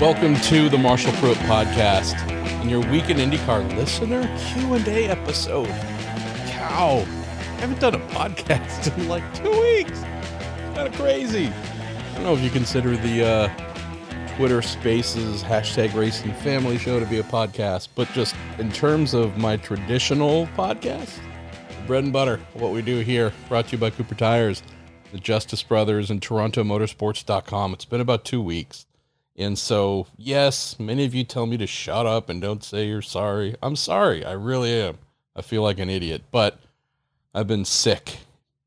Welcome to the Marshall Pruett podcast and your Week In IndyCar listener Q&A episode. Cow, I haven't done a podcast in like two weeks. Kind of crazy. I don't know if you consider the uh, Twitter Spaces hashtag Racing Family Show to be a podcast, but just in terms of my traditional podcast, bread and butter, what we do here, brought to you by Cooper Tires, the Justice Brothers, and TorontoMotorsports.com. It's been about two weeks. And so, yes, many of you tell me to shut up and don't say you're sorry. I'm sorry. I really am. I feel like an idiot, but I've been sick.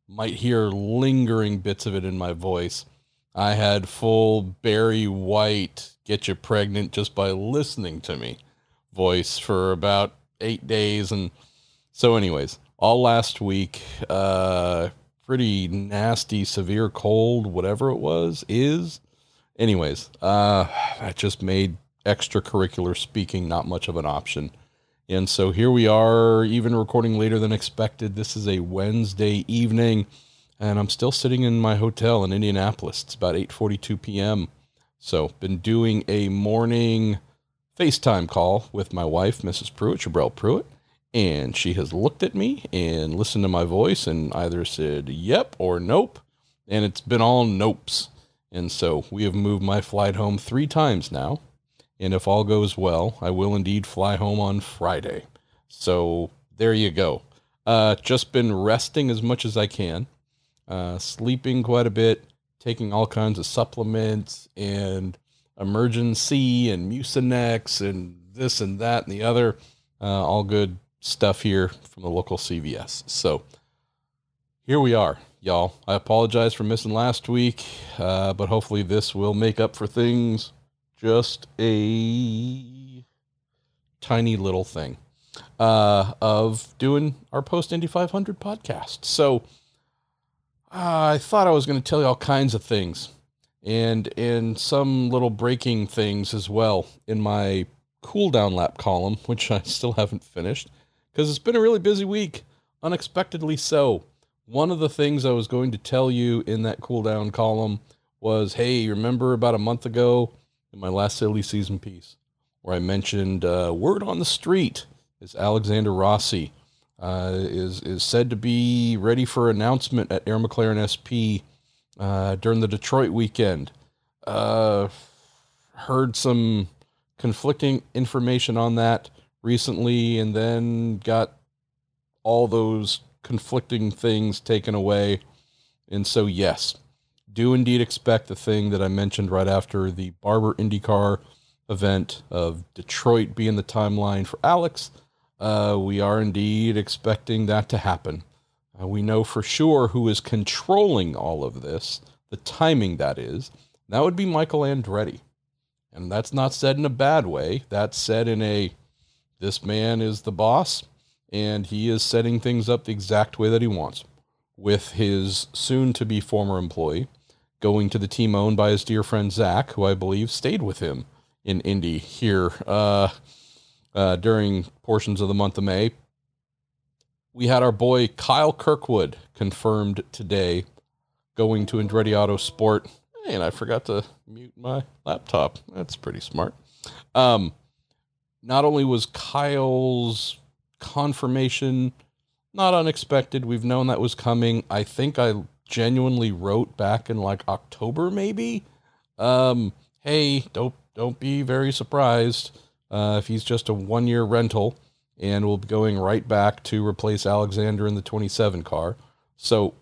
Might hear lingering bits of it in my voice. I had full Barry White get you pregnant just by listening to me voice for about eight days. And so, anyways, all last week, uh, pretty nasty, severe cold, whatever it was, is anyways, uh, that just made extracurricular speaking not much of an option. And so here we are, even recording later than expected. This is a Wednesday evening, and I'm still sitting in my hotel in Indianapolis. It's about 8:42 p.m. So, been doing a morning FaceTime call with my wife, Mrs. Pruett, Chabrel Pruett, and she has looked at me and listened to my voice and either said yep or nope, and it's been all nopes. And so we have moved my flight home three times now. And if all goes well, I will indeed fly home on Friday. So there you go. Uh, just been resting as much as I can, uh, sleeping quite a bit, taking all kinds of supplements and emergency and Mucinex and this and that and the other. Uh, all good stuff here from the local CVS. So here we are y'all. I apologize for missing last week, uh, but hopefully this will make up for things. Just a tiny little thing uh, of doing our post Indy 500 podcast. So uh, I thought I was going to tell you all kinds of things, and and some little breaking things as well in my cool down lap column, which I still haven't finished because it's been a really busy week, unexpectedly so one of the things I was going to tell you in that cool down column was, hey, remember about a month ago in my last silly season piece where I mentioned uh, word on the street is Alexander Rossi uh, is is said to be ready for announcement at Arrow McLaren SP uh, during the Detroit weekend. Uh, heard some conflicting information on that recently, and then got all those conflicting things taken away. And so, yes, do indeed expect the thing that I mentioned right after the Barber IndyCar event of Detroit being the timeline for Alex. Uh, we are indeed expecting that to happen. Uh, we know for sure who is controlling all of this, the timing that is. That would be Michael Andretti. And that's not said in a bad way. That's said in a this man is the boss and he is setting things up the exact way that he wants with his soon to be former employee going to the team owned by his dear friend Zak, who I believe stayed with him in Indy here uh, uh, during portions of the month of May. We had our boy Kyle Kirkwood confirmed today going to Andretti auto Autosport. And I forgot to mute my laptop. That's pretty smart. Um, not only was Kyle's confirmation. Not unexpected. We've known that was coming. I think I genuinely wrote back in like October, maybe. Um, hey, don't don't be very surprised uh, if he's just a one year rental, and we'll be going right back to replace Alexander in the 27 car. So,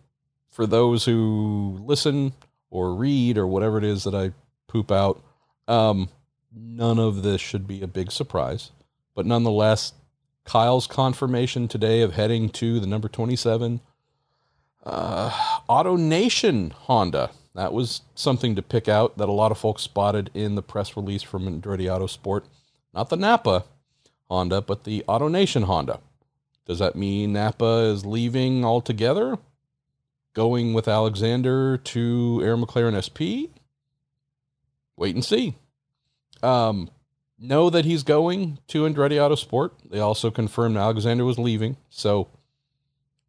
for those who listen or read or whatever it is that I poop out, um, none of this should be a big surprise. But nonetheless, Kyle's confirmation today of heading to the number 27 uh, Auto Nation Honda. That was something to pick out that a lot of folks spotted in the press release from Andretti Autosport. Not the Napa Honda, but the Auto Nation Honda. Does that mean Napa is leaving altogether? Going with Alexander to Arrow McLaren SP? Wait and see. Um, know that he's going to Andretti Autosport. They also confirmed Alexander was leaving. So,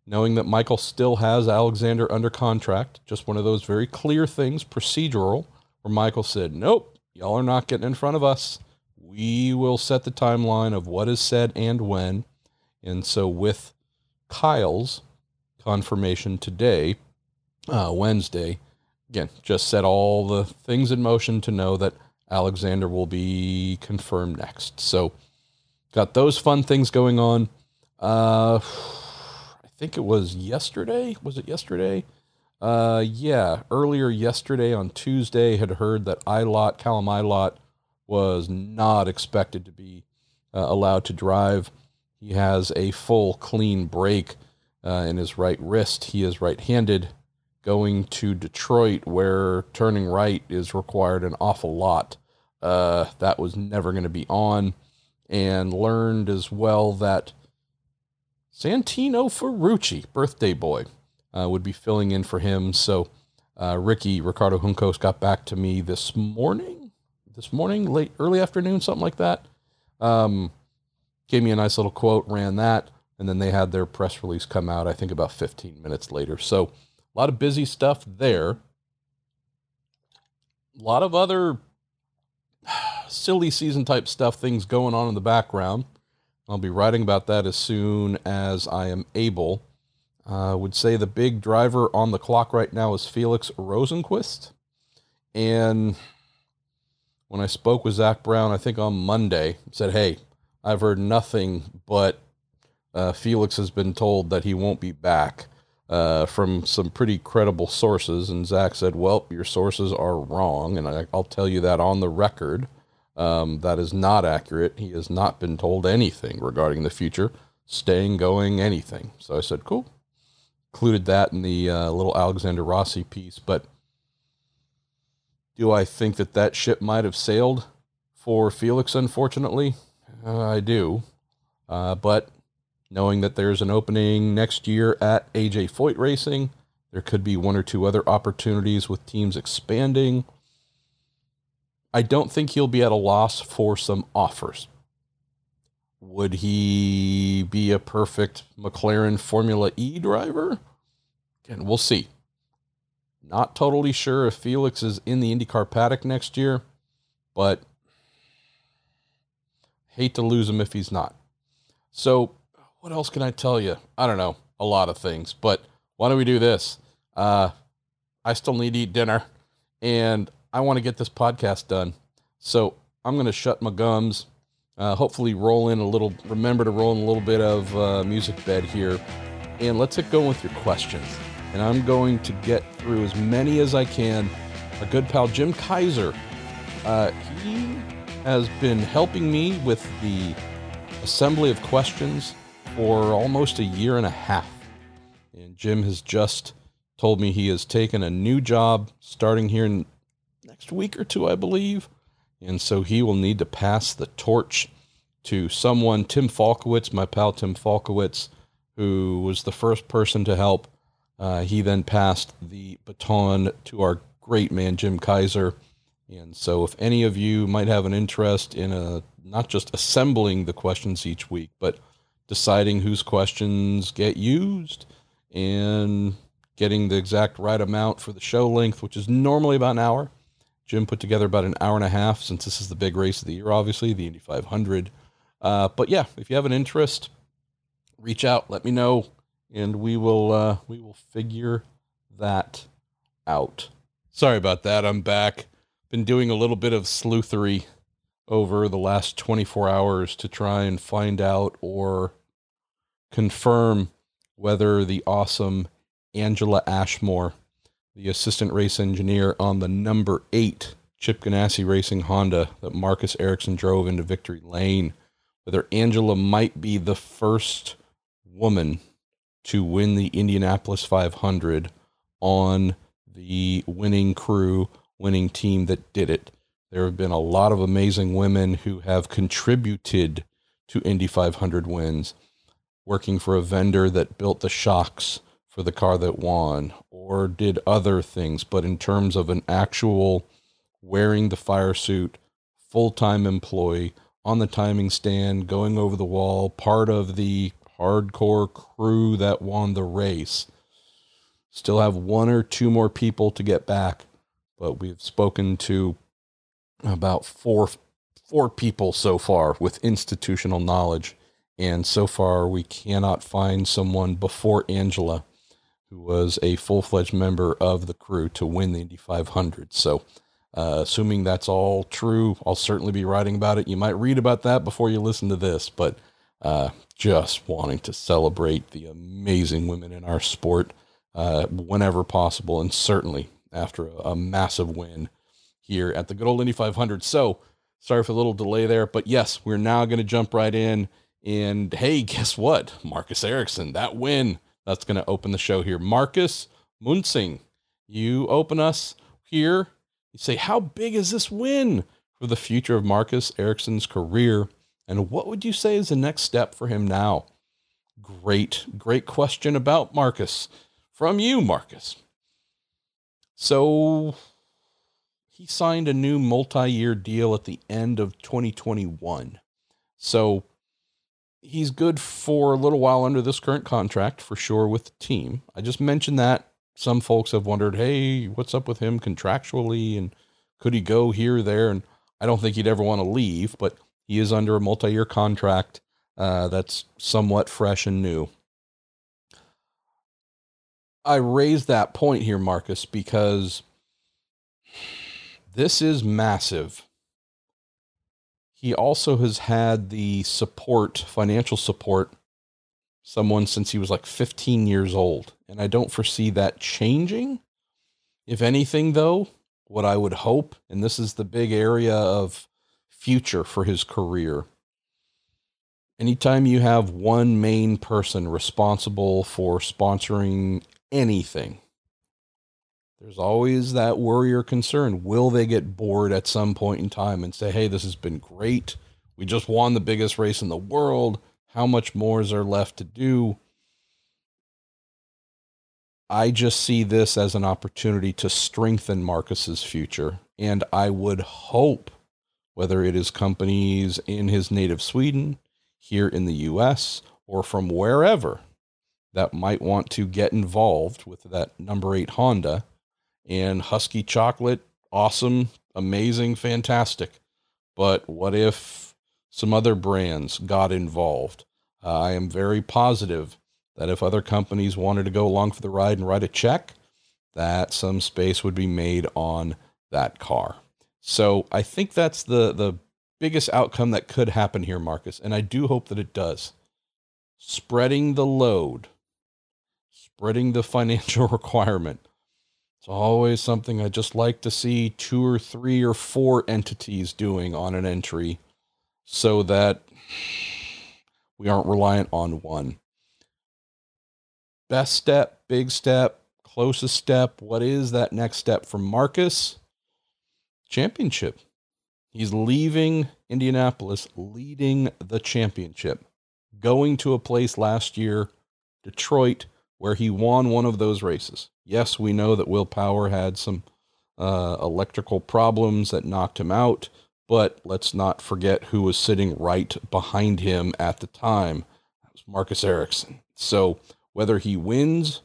knowing that Michael still has Alexander under contract, just one of those very clear things, procedural, where Michael said, Nope, y'all are not getting in front of us. We will set the timeline of what is said and when. And so, with Kyle's confirmation today, uh, Wednesday, again, just set all the things in motion to know that Alexander will be confirmed next. So, got those fun things going on. Uh, I think it was yesterday. Was it yesterday? Uh, yeah, earlier yesterday on Tuesday, had heard that Ilott, Callum Ilott, was not expected to be uh, allowed to drive. He has a full clean break uh, in his right wrist. He is right handed going to Detroit, where turning right is required an awful lot. Uh, that was never going to be on. And learned as well that Santino Ferrucci, birthday boy, uh, would be filling in for him. So uh, Ricky Ricardo Juncos got back to me this morning, this morning, late early afternoon, something like that. Um, gave me a nice little quote, ran that, and then they had their press release come out. I think about 15 minutes later. So a lot of busy stuff there. A lot of other silly season type stuff, things going on in the background. I'll be writing about that as soon as I am able. I uh, would say the big driver on the clock right now is Felix Rosenqvist. And when I spoke with Zak Brown, I think on Monday, said, Hey, I've heard nothing but uh, Felix has been told that he won't be back uh, from some pretty credible sources. And Zach said, Well, your sources are wrong. And I, will tell you that on the record. Um, that is not accurate. He has not been told anything regarding the future, staying, going, anything. So I said, Cool included that in the uh, little Alexander Rossi piece. But do I think that that ship might have sailed for Felix? Unfortunately, uh, I do. Uh, but knowing that there's an opening next year at AJ Foyt Racing, there could be one or two other opportunities with teams expanding. I don't think he'll be at a loss for some offers. Would he be a perfect McLaren Formula E driver? Again, we'll see. Not totally sure if Felix is in the IndyCar paddock next year, but hate to lose him if he's not. So, what else can I tell you? I don't know, a lot of things, but why don't we do this? Uh, I still need to eat dinner and I want to get this podcast done. So, I'm going to shut my gums uh, hopefully, roll in a little. Remember to roll in a little bit of uh, music bed here, and let's get going with your questions. And I'm going to get through as many as I can. Our good pal Jim Kaiser, uh, he has been helping me with the assembly of questions for almost a year and a half. And Jim has just told me he has taken a new job starting here in next week or two, I believe. And so he will need to pass the torch to someone, Tim Falkowitz, my pal Tim Falkowitz, who was the first person to help. Uh, he then passed the baton to our great man, Jim Kaiser. And so, if any of you might have an interest in a, not just assembling the questions each week, but deciding whose questions get used and getting the exact right amount for the show length, which is normally about an hour, Jim put together about an hour and a half since this is the big race of the year, obviously, the Indy 500. Uh, but yeah, if you have an interest, reach out, let me know, and we will uh, we will figure that out. Sorry about that. I'm back. Been doing a little bit of sleuthery over the last 24 hours to try and find out or confirm whether the awesome Angela Ashmore the assistant race engineer on the number eight Chip Ganassi Racing Honda that Marcus Ericsson drove into victory lane. Whether Angela might be the first woman to win the Indianapolis 500 on the winning crew, winning team that did it. There have been a lot of amazing women who have contributed to Indy 500 wins, working for a vendor that built the shocks for the car that won or did other things, but in terms of an actual wearing the fire suit, full time employee on the timing stand, going over the wall, part of the hardcore crew that won the race. Still have one or two more people to get back, but we've spoken to about four four people so far with institutional knowledge, and so far we cannot find someone before Angela who was a full fledged member of the crew to win the Indy 500. So, uh, assuming that's all true, I'll certainly be writing about it. You might read about that before you listen to this, but uh, just wanting to celebrate the amazing women in our sport uh, whenever possible, and certainly after a, a, massive win here at the good old Indy 500. So, sorry for the little delay there, but yes, we're now going to jump right in. And hey, guess what? Marcus Ericsson, that win that's going to open the show here. Marcus Munzing, you open us here. You say, How big is this win for the future of Marcus Ericsson's career? And what would you say is the next step for him now? Great, great question about Marcus from you, Marcus. So he signed a new multi year deal at the end of 2021. So he's good for a little while under this current contract for sure with the team. I just mentioned that some folks have wondered, hey, what's up with him contractually and could he go here there? And I don't think he'd ever want to leave, but he is under a multi-year contract uh, that's somewhat fresh and new. I raised that point here, Marcus, because this is massive he also has had the support, financial support, someone since he was like 15 years old. And I don't foresee that changing. If anything, though, what I would hope, and this is the big area of future for his career. Anytime you have one main person responsible for sponsoring anything, there's always that worry or concern. Will they get bored at some point in time and say, hey, this has been great? We just won the biggest race in the world. How much more is there left to do? I just see this as an opportunity to strengthen Marcus's future. And I would hope, whether it is companies in his native Sweden, here in the US, or from wherever that might want to get involved with that number eight Honda and Huski chocolate, awesome, amazing, fantastic. But what if some other brands got involved? Uh, I am very positive that if other companies wanted to go along for the ride and write a check, that some space would be made on that car. So I think that's the the biggest outcome that could happen here, Marcus, and I do hope that it does. Spreading the load, spreading the financial requirement it's always something I just like to see two or three or four entities doing on an entry so that we aren't reliant on one. Best step, big step, closest step. What is that next step from Marcus? Championship. He's leaving Indianapolis, leading the championship, going to a place last year, Detroit, where he won one of those races. Yes, we know that Will Power had some uh, electrical problems that knocked him out, but let's not forget who was sitting right behind him at the time. That was Marcus Ericsson. So whether he wins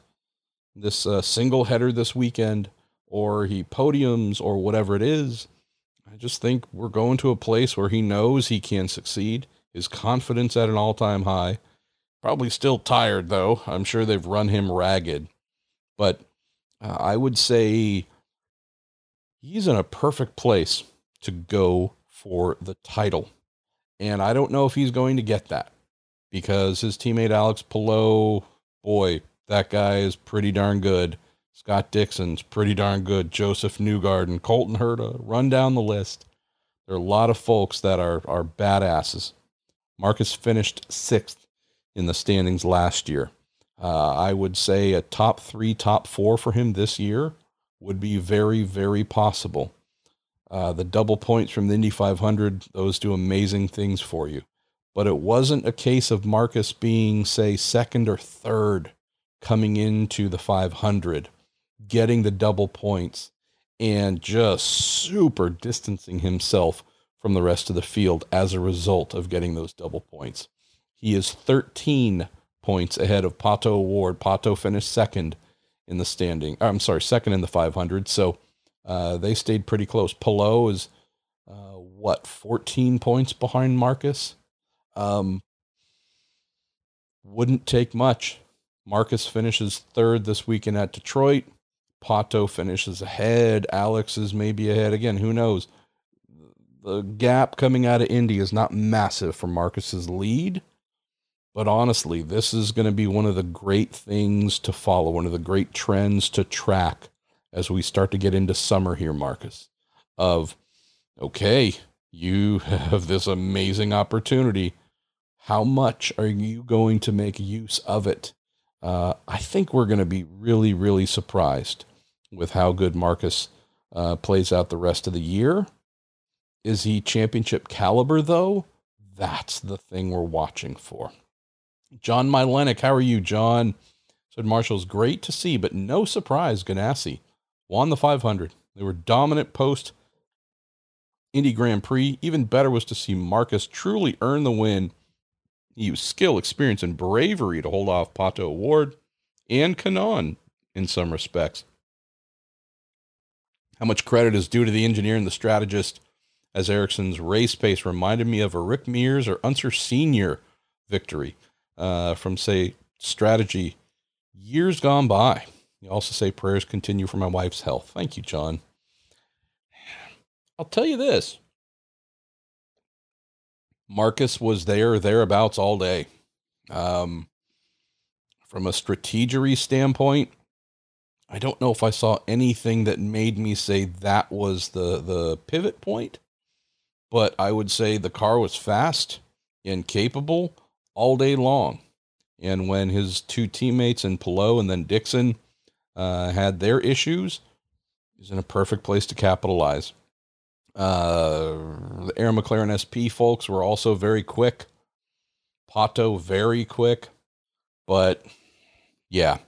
this uh, single header this weekend or he podiums or whatever it is, I just think we're going to a place where he knows he can succeed. His confidence at an all time high. Probably still tired though. I'm sure they've run him ragged. But uh, I would say he's in a perfect place to go for the title. And I don't know if he's going to get that because his teammate Alex Palou, boy, that guy is pretty darn good. Scott Dixon's pretty darn good. Josef Newgarden, Colton Herta, run down the list. There are a lot of folks that are, are badasses. Marcus finished sixth in the standings last year. Uh, I would say a top three, top four for him this year would be very, very possible. Uh, the double points from the Indy 500, those do amazing things for you. But it wasn't a case of Marcus being, say, second or third coming into the 500, getting the double points, and just super distancing himself from the rest of the field as a result of getting those double points. He is 13 points ahead of Pato O'Ward. Pato finished second in the standing. I'm sorry, second in the 500. So uh, they stayed pretty close. Palou is uh, what, 14 points behind Marcus. Um, wouldn't take much. Marcus finishes third this weekend at Detroit. Pato finishes ahead. Alex is maybe ahead again. Who knows? The gap coming out of Indy is not massive for Marcus's lead. But honestly, this is going to be one of the great things to follow, one of the great trends to track as we start to get into summer here, Marcus. Of, okay, you have this amazing opportunity. How much are you going to make use of it? Uh, I think we're going to be really, really surprised with how good Marcus uh, plays out the rest of the year. Is he championship caliber, though? That's the thing we're watching for. John Mylenick, how are you, John? Said Marshall's great to see, but no surprise, Ganassi won the 500. They were dominant post Indy Grand Prix. Even better was to see Marcus truly earn the win. He used skill, experience, and bravery to hold off Pato O'Ward and Kanaan in some respects. How much credit is due to the engineer and the strategist, as Ericsson's race pace reminded me of a Rick Mears or Unser Sr. victory uh, from, say, strategy years gone by. You also say prayers continue for my wife's health. Thank you, John. I'll tell you this Marcus was there, thereabouts all day. Um, from a strategery standpoint, I don't know if I saw anything that made me say that was the the pivot point, but I would say the car was fast and capable all day long. And when his two teammates and Palou and then Dixon uh, had their issues, he's in a perfect place to capitalize. Uh, the Arrow McLaren SP folks were also very quick. Pato very quick, but yeah,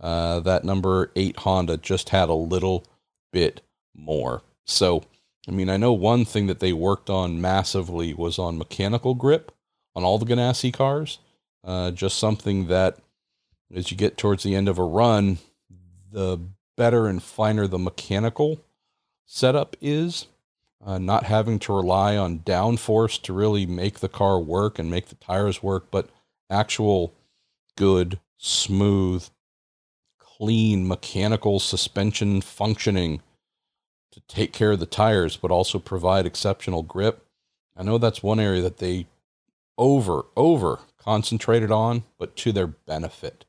uh, that number eight Honda just had a little bit more. So, I mean, I know one thing that they worked on massively was on mechanical grip on all the Ganassi cars. Uh, just something that as you get towards the end of a run, the better and finer the mechanical setup is. Uh, not having to rely on downforce to really make the car work and make the tires work, but actual good, smooth, clean mechanical suspension functioning to take care of the tires, but also provide exceptional grip. I know that's one area that they over, over concentrated on, but to their benefit.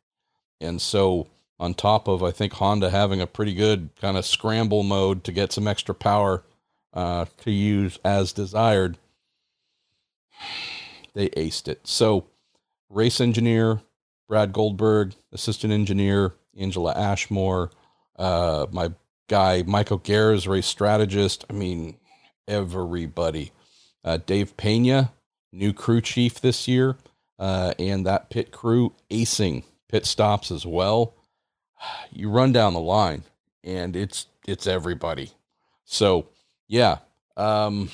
And so, on top of, I think, Honda having a pretty good kind of scramble mode to get some extra power uh, to use as desired, they aced it. So, race engineer Brad Goldberg, assistant engineer Angela Ashmore, uh, my guy Michael Garres, race strategist. I mean, everybody. Uh, Dave Pena, new crew chief this year, uh, and that pit crew acing pit stops as well. You run down the line, and it's it's everybody. So yeah, um,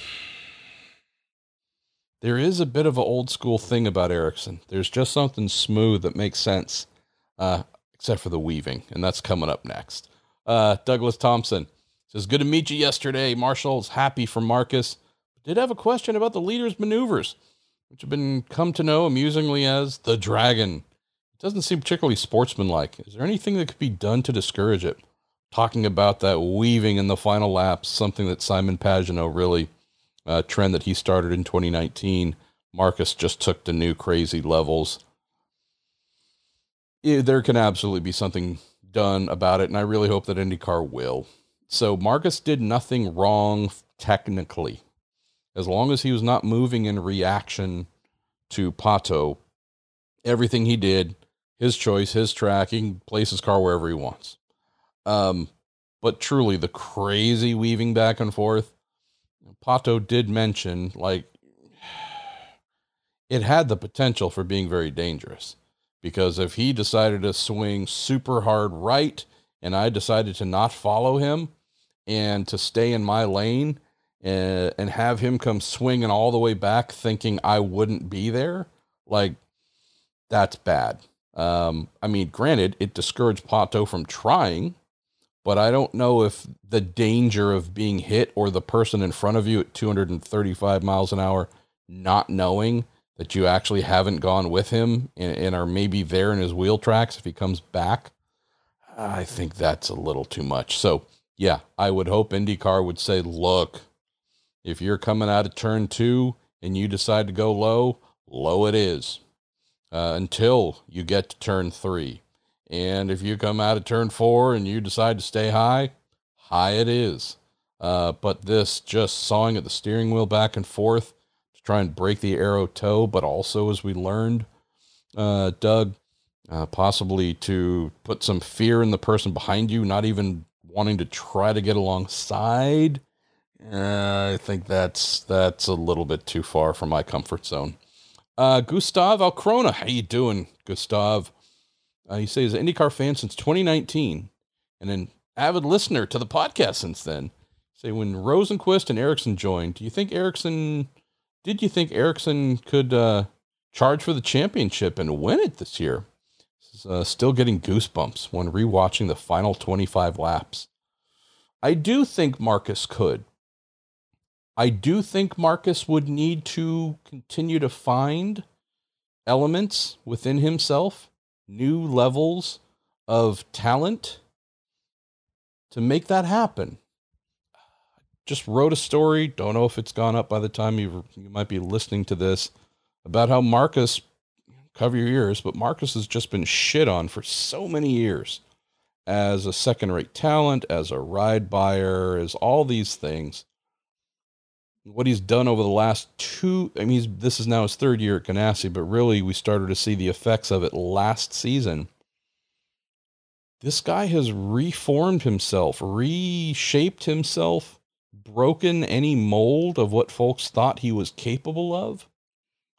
there is a bit of an old school thing about Ericsson. There's just something smooth that makes sense, uh, except for the weaving, and that's coming up next. Uh, Douglas Thompson says, "Good to meet you yesterday." Marshall's happy for Marcus. Did have a question about the leader's maneuvers which have been come to know amusingly as the Dragon. It doesn't seem particularly sportsmanlike. Is there anything that could be done to discourage it? Talking about that weaving in the final laps, something that Simon Pagenaud really, uh, trend that he started in 2019. Marcus just took to new crazy levels. Yeah, there can absolutely be something done about it, and I really hope that IndyCar will. So Marcus did nothing wrong technically as long as he was not moving in reaction to Pato, everything he did, his choice, his track, he can place his car wherever he wants. Um, but truly, the crazy weaving back and forth, Pato did mention like it had the potential for being very dangerous because if he decided to swing super hard right and I decided to not follow him and to stay in my lane, and, have him come swinging all the way back thinking I wouldn't be there, like that's bad. Um, I mean, granted, it discouraged Pato from trying, but I don't know if the danger of being hit or the person in front of you at 235 miles an hour not knowing that you actually haven't gone with him and, and are maybe there in his wheel tracks if he comes back. I think that's a little too much. So, yeah, I would hope IndyCar would say, look, if you're coming out of turn two and you decide to go low, low it is uh, until you get to turn three. And if you come out of turn four and you decide to stay high, high it is. Uh, but this just sawing at the steering wheel back and forth to try and break the aero tow, but also, as we learned, uh, Doug, uh, possibly to put some fear in the person behind you, not even wanting to try to get alongside. Uh, I think that's that's a little bit too far from my comfort zone. Uh, Gustav Alcrona, how you doing, Gustav? Uh, he says an IndyCar fan since 2019, and an avid listener to the podcast since then. Say when Rosenqvist and Ericsson joined, do you think Ericsson? Did you think Ericsson could uh, charge for the championship and win it this year? This is, uh, still getting goosebumps when rewatching the final 25 laps. I do think Marcus could. I do think Marcus would need to continue to find elements within himself new levels of talent to make that happen. Just wrote a story. Don't know if it's gone up by the time you you might be listening to this about how Marcus cover your ears, but Marcus has just been shit on for so many years as a second rate talent, as a ride buyer, as all these things. What he's done over the last two, I mean, this is now his third year at Ganassi, but really we started to see the effects of it last season. This guy has reformed himself, reshaped himself, broken any mold of what folks thought he was capable of.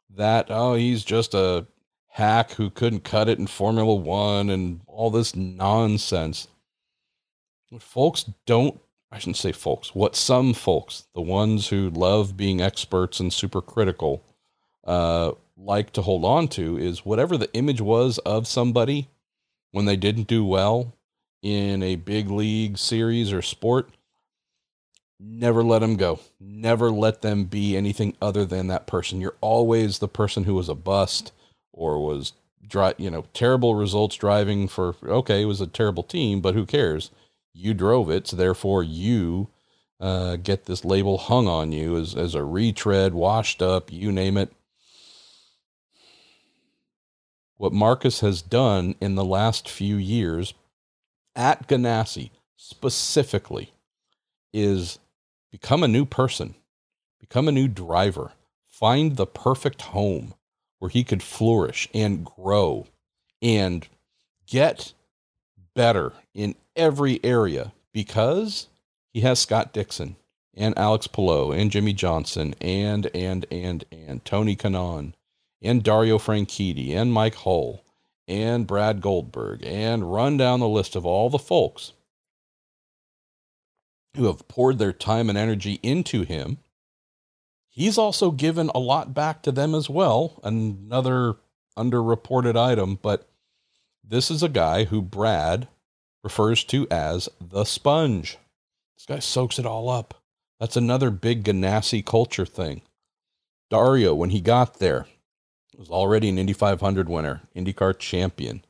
That, oh, he's just a hack who couldn't cut it in Formula One and all this nonsense. Folks don't, I shouldn't say folks, what some folks, the ones who love being experts and super critical, uh, like to hold on to is whatever the image was of somebody when they didn't do well in a big league series or sport. Never let them go. Never let them be anything other than that person. You're always the person who was a bust or was dry, you know, terrible results driving for okay, it was a terrible team, but who cares? You drove it, so therefore you uh, get this label hung on you as as a retread, washed up, you name it. What Marcus has done in the last few years at Ganassi specifically is become a new person, become a new driver, find the perfect home, where he could flourish and grow and get better in every area because he has Scott Dixon and Alex Palou and Jimmie Johnson and and and and Tony Kanaan and Dario Franchitti and Mike Hull and Brad Goldberg and run down the list of all the folks who have poured their time and energy into him He's also given a lot back to them as well. Another underreported item, but this is a guy who Brad refers to as the sponge. This guy soaks it all up. That's another big Ganassi culture thing. Dario, when he got there, was already an Indy 500 winner, IndyCar champion.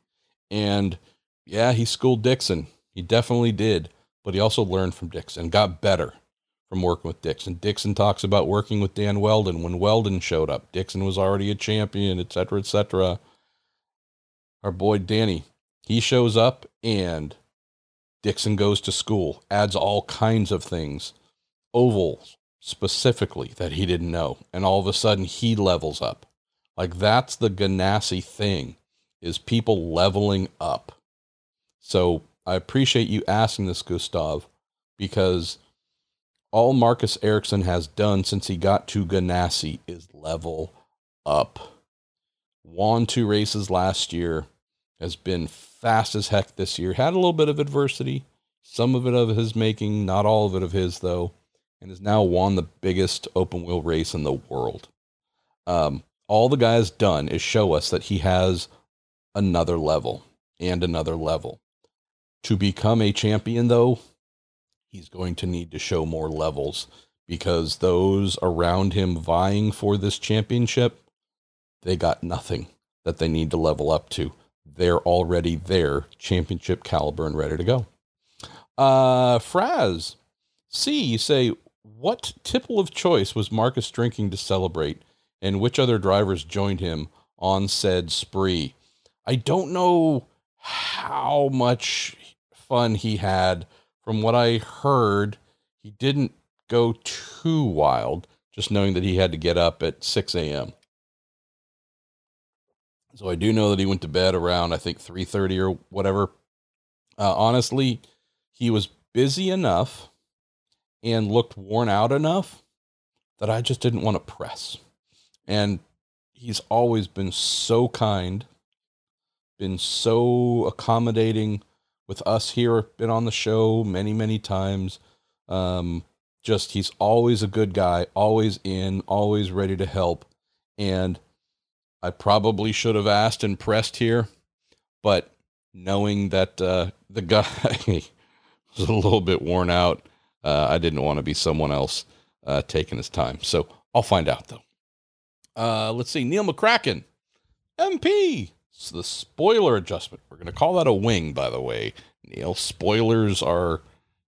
And yeah, he schooled Dixon. He definitely did. But he also learned from Dixon, got better from working with Dixon. Dixon talks about working with Dan Wheldon when Wheldon showed up. Dixon was already a champion, etc., etc. Our boy Danny, he shows up and Dixon goes to school, adds all kinds of things, ovals specifically that he didn't know, and all of a sudden he levels up. Like that's the Ganassi thing, is people leveling up. So I appreciate you asking this, Gustav, because all Marcus Ericsson has done since he got to Ganassi is level up. Won two races last year, has been fast as heck this year. Had a little bit of adversity, some of it of his making, not all of it of his though, and has now won the biggest open wheel race in the world. Um, all the guy has done is show us that he has another level and another level. To become a champion, though, he's going to need to show more levels because those around him vying for this championship, they got nothing that they need to level up to. They're already there, championship caliber and ready to go. Uh, Fraz, C, you say, what tipple of choice was Marcus drinking to celebrate, and which other drivers joined him on said spree? I don't know how much fun he had. From what I heard, he didn't go too wild, just knowing that he had to get up at 6 a.m. So I do know that he went to bed around I think 3:30 or whatever. Uh, honestly, he was busy enough and looked worn out enough that I just didn't want to press. And he's always been so kind, been so accommodating with us here, been on the show many, many times. Um, just he's always a good guy, always in, always ready to help. And I probably should have asked and pressed here, but knowing that uh, the guy was a little bit worn out, uh, I didn't want to be someone else uh, taking his time. So I'll find out though. Uh, let's see, Neil McCracken, MP. It's the spoiler adjustment. We're going to call that a wing, by the way. Neil, spoilers are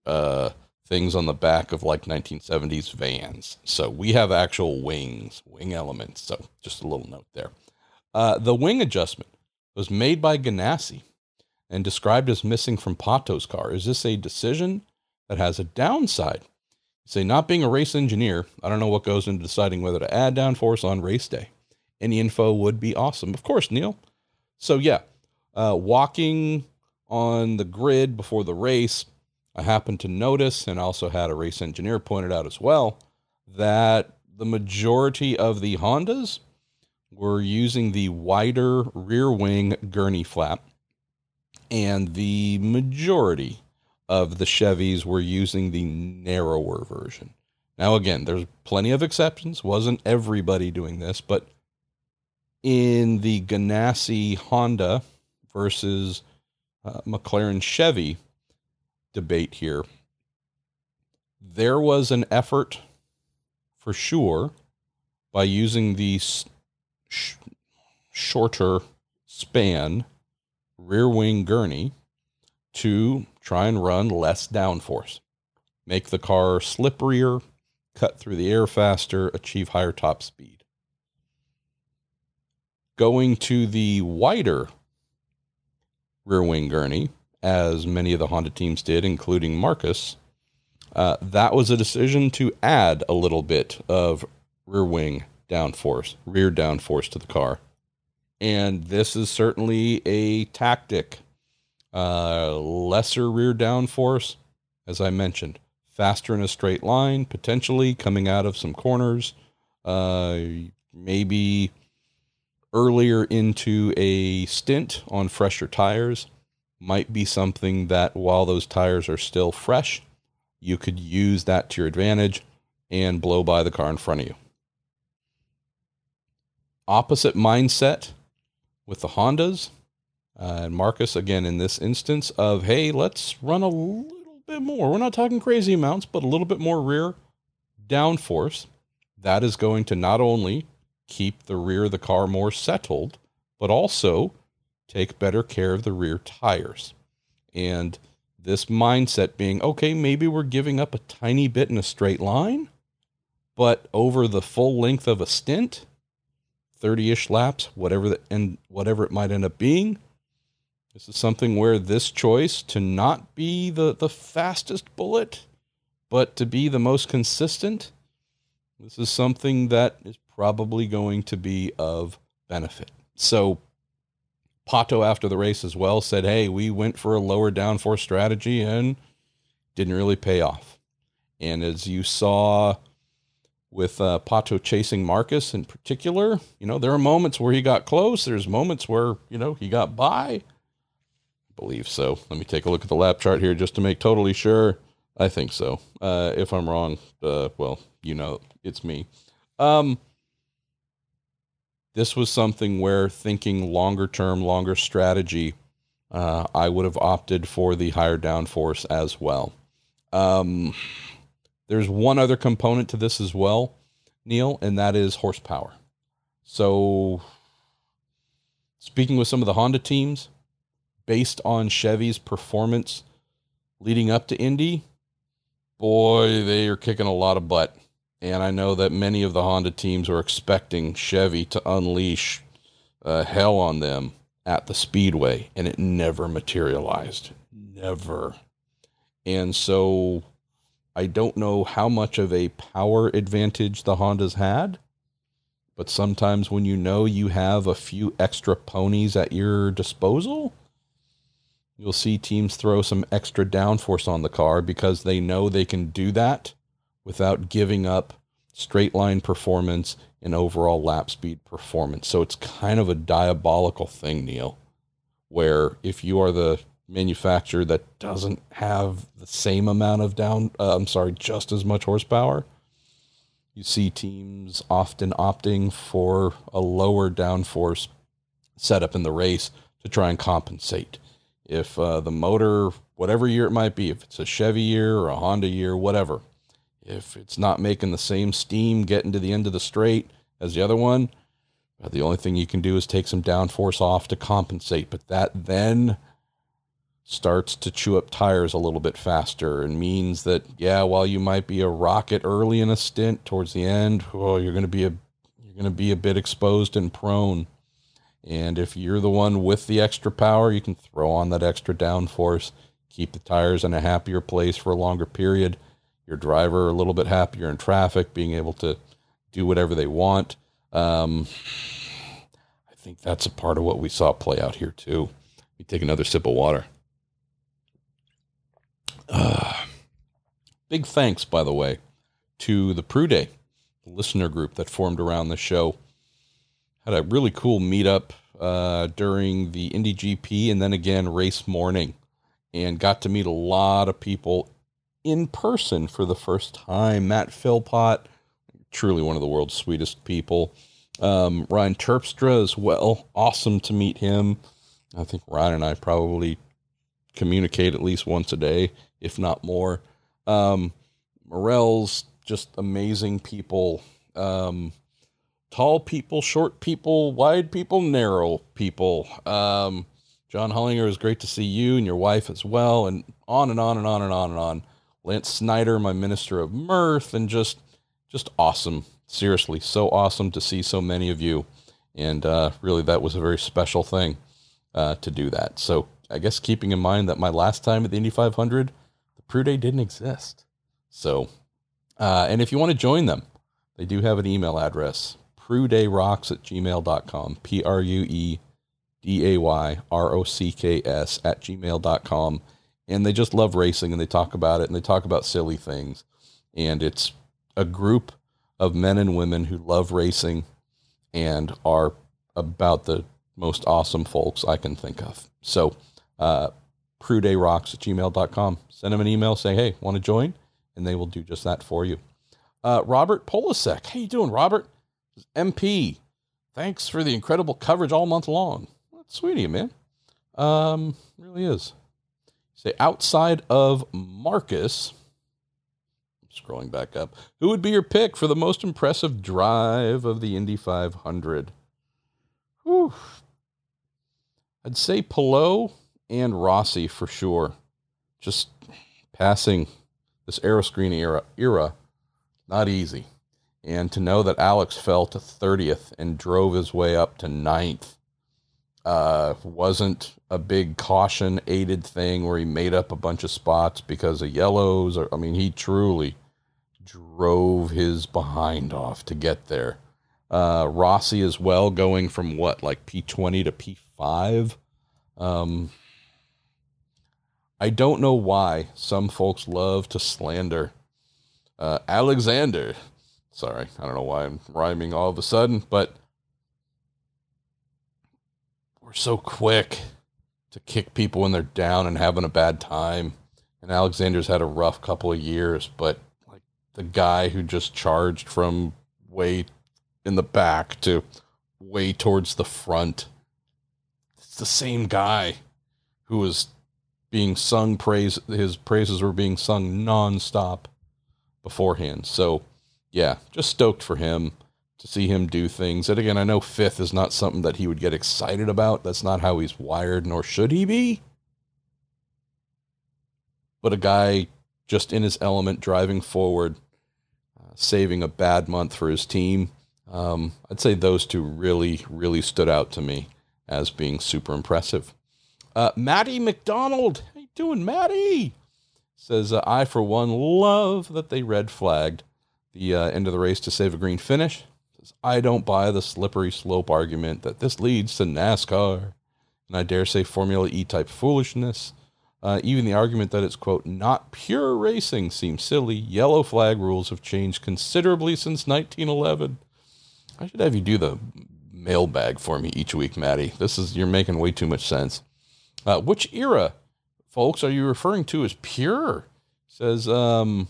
uh, things on the back of like 1970s vans. So we have actual wings, wing elements. So just a little note there. Uh, the wing adjustment was made by Ganassi and described as missing from Pato's car. Is this a decision that has a downside? say, not being a race engineer, I don't know what goes into deciding whether to add downforce on race day. Any info would be awesome. Of course, Neil. So, yeah, uh, walking on the grid before the race, I happened to notice, and also had a race engineer pointed out as well, that the majority of the Hondas were using the wider rear wing gurney flap, and the majority of the Chevys were using the narrower version. Now, again, there's plenty of exceptions. Wasn't everybody doing this, but in the Ganassi Honda versus uh, McLaren Chevy, debate here. There was an effort for sure by using the sh- shorter span rear wing gurney to try and run less downforce, make the car slipperier, cut through the air faster, achieve higher top speed. Going to the wider rear wing gurney as many of the Honda teams did, including Marcus, uh, that was a decision to add a little bit of rear wing downforce, rear downforce to the car. And this is certainly a tactic. Uh, lesser rear downforce, as I mentioned, faster in a straight line, potentially coming out of some corners, uh, maybe earlier into a stint on fresher tires might be something that while those tires are still fresh, you could use that to your advantage and blow by the car in front of you. Opposite mindset with the Hondas. Uh, and Marcus, again, in this instance, of hey, let's run a little bit more. We're not talking crazy amounts, but a little bit more rear downforce. That is going to not only keep the rear of the car more settled, but also take better care of the rear tires. And this mindset being, okay, maybe we're giving up a tiny bit in a straight line, but over the full length of a stint, 30-ish laps, whatever the and whatever it might end up being, this is something where this choice to not be the, the fastest bullet, but to be the most consistent, this is something that is probably going to be of benefit. So Pato after the race as well said, "Hey, we went for a lower downforce strategy and didn't really pay off." And as you saw with uh, Pato chasing Marcus in particular, you know there are moments where he got close. There's moments where you know he got by. I believe so. Let me take a look at the lap chart here just to make totally sure. I think so. Uh, if I'm wrong, uh, well, you know, it's me. Um, this was something where thinking longer term, longer strategy uh, I would have opted for the higher downforce as well. Um, there's one other component to this as well, Neil, and that is horsepower. So, speaking with some of the Honda teams, based on Chevy's performance leading up to Indy, boy, they are kicking a lot of butt. And I know that many of the Honda teams are expecting Chevy to unleash uh, hell on them at the Speedway, and it never materialized. Never. And so I don't know how much of a power advantage the Hondas had, but sometimes when you know you have a few extra ponies at your disposal, you'll see teams throw some extra downforce on the car because they know they can do that without giving up straight line performance and overall lap speed performance. So it's kind of a diabolical thing, Neil, where if you are the manufacturer that doesn't have the same amount of down, uh, I'm sorry, just as much horsepower, you see teams often opting for a lower downforce setup in the race to try and compensate. If uh, the motor, whatever year it might be, if it's a Chevy year or a Honda year, whatever, if it's not making the same steam getting to the end of the straight as the other one, uh, the only thing you can do is take some downforce off to compensate. But that then starts to chew up tires a little bit faster and means that yeah, while you might be a rocket early in a stint, towards the end, oh, you're going to be a you're going to be a bit exposed and prone. And if you're the one with the extra power, you can throw on that extra downforce, keep the tires in a happier place for a longer period your driver a little bit happier in traffic, being able to do whatever they want. Um, I think that's a part of what we saw play out here too. Let me take another sip of water. Uh, big thanks, by the way, to the Prude, the listener group that formed around the show. Had a really cool meetup uh, during the Indy GP and then again race morning, and got to meet a lot of people in person for the first time. Matt Philpott, truly one of the world's sweetest people. Um, Ryan Terpstra as well. Awesome to meet him. I think Ryan and I probably communicate at least once a day, if not more. Um, Morel's just amazing people. Um, tall people, short people, wide people, narrow people. Um, John Hollinger, is great to see you and your wife as well, and on and on and on and on and on. Lance Snyder, my minister of mirth, and just just awesome. Seriously, so awesome to see so many of you, and uh, really that was a very special thing uh, to do that. So I guess keeping in mind that my last time at the Indy 500, the Prude day didn't exist. So, uh, and if you want to join them, they do have an email address, pruedayrocks at gmail.com, P R U E D A Y R O C K S at gmail.com and they just love racing and they talk about it and they talk about silly things. And it's a group of men and women who love racing and are about the most awesome folks I can think of. So, uh, pruedayrocks at gmail.com. Send them an email, say, hey, want to join? And they will do just that for you. Uh, Robert Polasek. How you doing, Robert? MP. Thanks for the incredible coverage all month long. That's sweet of you, man. Um, really is. Say outside of Marcus, scrolling back up, who would be your pick for the most impressive drive of the Indy 500? Whew. I'd say Palou and Rossi for sure. Just passing this aeroscreen era, era, not easy. And to know that Alex fell to 30th and drove his way up to ninth uh, wasn't a big caution aided thing where he made up a bunch of spots because of yellows. Or, I mean, he truly drove his behind off to get there. Uh, Rossi as well, going from what, like P20 to P5. Um, I don't know why some folks love to slander uh, Alexander. Sorry, I don't know why I'm rhyming all of a sudden, but we're so quick to kick people when they're down and having a bad time. And Alexander's had a rough couple of years, but like the guy who just charged from way in the back to way towards the front, it's the same guy who was being sung praise his praises were being sung nonstop beforehand. So yeah, just stoked for him to see him do things. And again, I know fifth is not something that he would get excited about. That's not how he's wired, nor should he be. But a guy just in his element, driving forward, uh, saving a bad month for his team. Um, I'd say those two really, really stood out to me as being super impressive. Uh, Maddie McDonald, how you doing, Maddie? Says uh, I for one love that they red flagged the uh, end of the race to save a green finish. I don't buy the slippery slope argument that this leads to NASCAR, and I dare say Formula E type foolishness. Uh, even the argument that it's, quote, not pure racing seems silly. Yellow flag rules have changed considerably since 1911. I should have you do the mailbag for me each week, Maddie. This is, you're making way too much sense. Uh, which era, folks, are you referring to as pure? Says, um,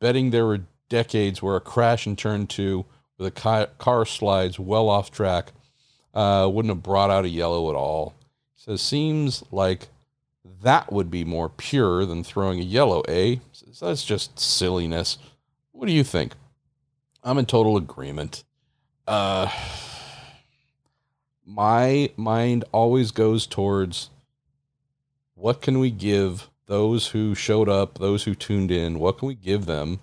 betting there were decades where a crash and turn two a car, slides well off track uh, wouldn't have brought out a yellow at all. Says, seems like that would be more pure than throwing a yellow, eh? So that's just silliness. What do you think? I'm in total agreement. Uh, my mind always goes towards what can we give those who showed up, those who tuned in, what can we give them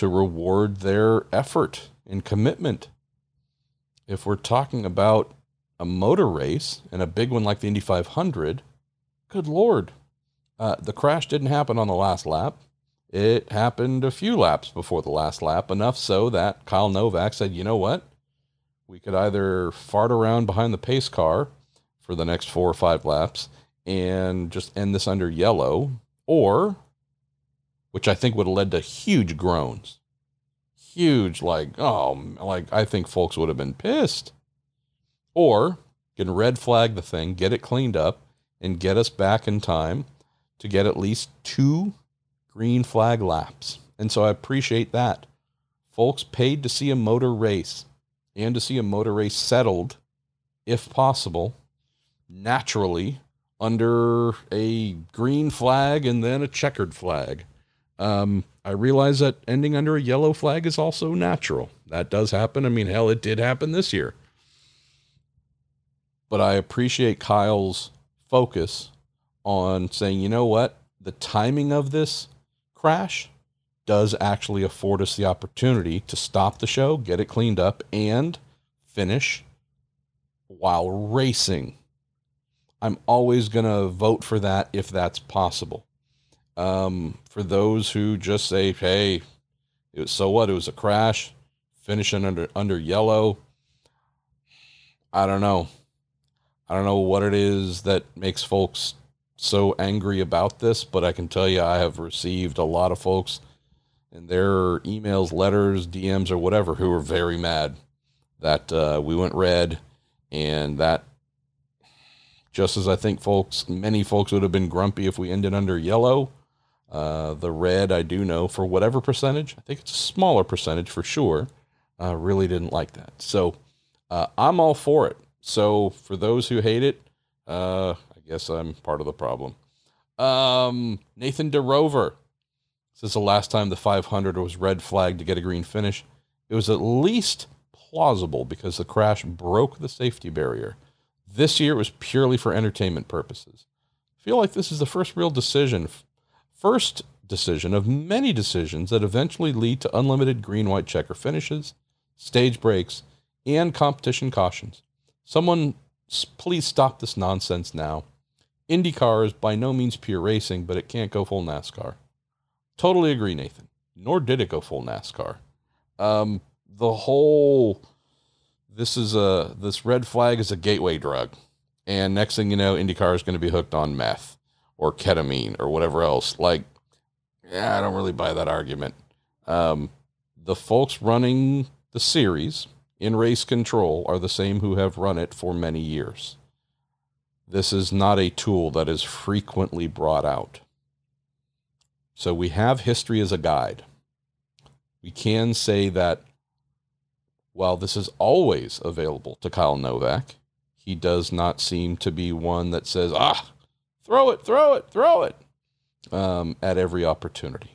to reward their effort and commitment? If we're talking about a motor race and a big one like the Indy 500, good Lord. Uh, the crash didn't happen on the last lap. It happened a few laps before the last lap, enough so that Kyle Novak said, you know what? We could either fart around behind the pace car for the next four or five laps and just end this under yellow, or, which I think would have led to huge groans. Huge, like, oh, like, I think folks would have been pissed. Or, can red flag the thing, get it cleaned up, and get us back in time to get at least two green flag laps. And so I appreciate that. Folks paid to see a motor race and to see a motor race settled, if possible, naturally under a green flag and then a checkered flag. Um, I realize that ending under a yellow flag is also natural. That does happen. I mean, hell, it did happen this year. But I appreciate Kyle's focus on saying, you know what, the timing of this crash does actually afford us the opportunity to stop the show, get it cleaned up, and finish while racing. I'm always going to vote for that if that's possible. Um, for those who just say, hey, it was, so what? It was a crash, finishing under, under yellow. I don't know. I don't know what it is that makes folks so angry about this, but I can tell you I have received a lot of folks in their emails, letters, DMs, or whatever who are very mad that uh, we went red and that just as I think folks, many folks would have been grumpy if we ended under yellow. Uh, the red, I do know for whatever percentage, I think it's a smaller percentage for sure, uh, really didn't like that. So uh, I'm all for it. So for those who hate it, uh, I guess I'm part of the problem. Um, Nathan DeRover says the last time the 500 was red flagged to get a green finish, it was at least plausible because the crash broke the safety barrier. This year it was purely for entertainment purposes. I feel like this is the first real decision, first decision of many decisions that eventually lead to unlimited green white checker finishes, stage breaks, and competition cautions. Someone, please stop this nonsense now. IndyCar is by no means pure racing, but it can't go full NASCAR. Totally agree, Nathan. Nor did it go full NASCAR. Um, the whole this is a this red flag is a gateway drug, and next thing you know, IndyCar is going to be hooked on meth or ketamine or whatever else. Like, yeah, I don't really buy that argument. Um, the folks running the series in race control are the same who have run it for many years. This is not a tool that is frequently brought out. So we have history as a guide. We can say that while this is always available to Kyle Novak, he does not seem to be one that says, ah, throw it, throw it, throw it um, at every opportunity.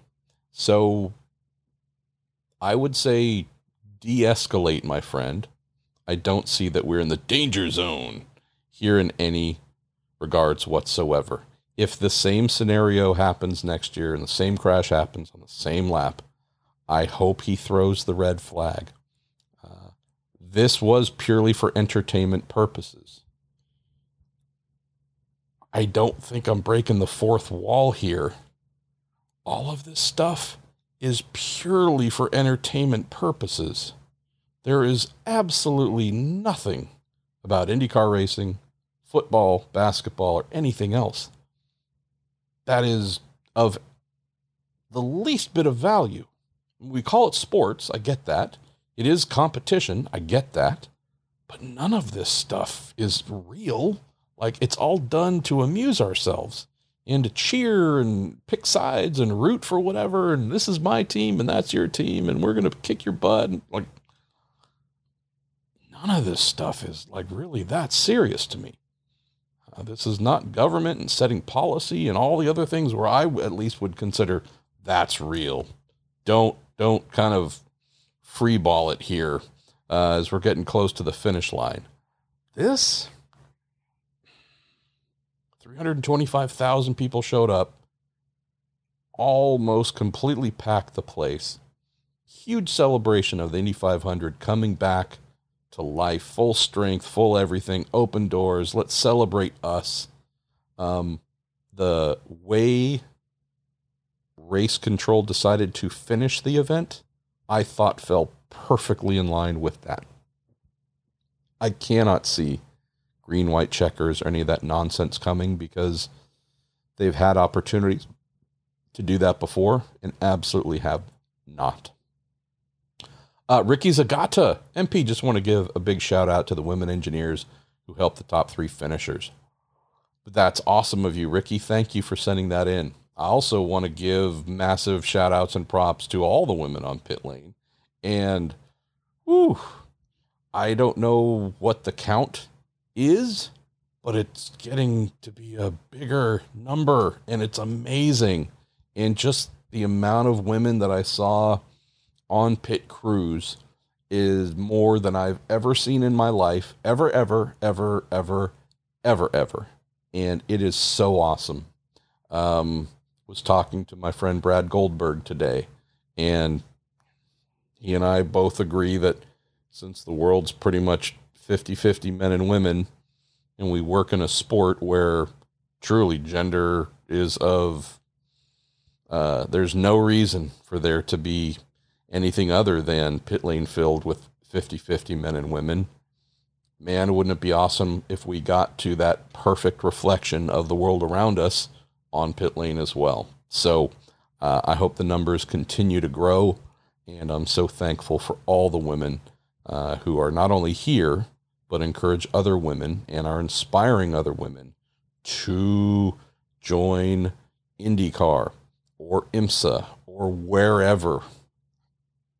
So I would say de escalate, my friend. I don't see that we're in the danger zone here in any regards whatsoever. If the same scenario happens next year and the same crash happens on the same lap, I hope he throws the red flag. Uh, this was purely for entertainment purposes. I don't think I'm breaking the fourth wall here. All of this stuff is purely for entertainment purposes. There is absolutely nothing about IndyCar racing, football, basketball, or anything else that is of the least bit of value. We call it sports. I get that. It is competition. I get that. But none of this stuff is real. Like it's all done to amuse ourselves and to cheer and pick sides and root for whatever. And this is my team and that's your team. And we're going to kick your butt. And like none of this stuff is like really that serious to me. Uh, this is not government and setting policy and all the other things where I at least would consider that's real. Don't don't kind of freeball it here uh, as we're getting close to the finish line. This 325,000 people showed up, almost completely packed the place. Huge celebration of the Indy 500 coming back to life, full strength, full everything, open doors. Let's celebrate us. Um, the way race control decided to finish the event, I thought fell perfectly in line with that. I cannot see green white checkers or any of that nonsense coming because they've had opportunities to do that before and absolutely have not. Uh, Ricky Zagata, MP, just want to give a big shout out to the women engineers who helped the top three finishers. But that's awesome of you, Ricky. Thank you for sending that in. I also want to give massive shout outs and props to all the women on pit lane. And, whew, I don't know what the count is, but it's getting to be a bigger number and it's amazing. And just the amount of women that I saw on pit crews is more than I've ever seen in my life, ever, ever, ever, ever, ever, ever. And it is so awesome. Um, was talking to my friend Brad Goldberg today, and he and I both agree that since the world's pretty much 50 50 men and women, and we work in a sport where truly gender is of, uh, there's no reason for there to be anything other than pit lane filled with 50 50 men and women. Man, wouldn't it be awesome if we got to that perfect reflection of the world around us on pit lane as well? So uh, I hope the numbers continue to grow. And I'm so thankful for all the women uh, who are not only here, but encourage other women and are inspiring other women to join IndyCar or IMSA or wherever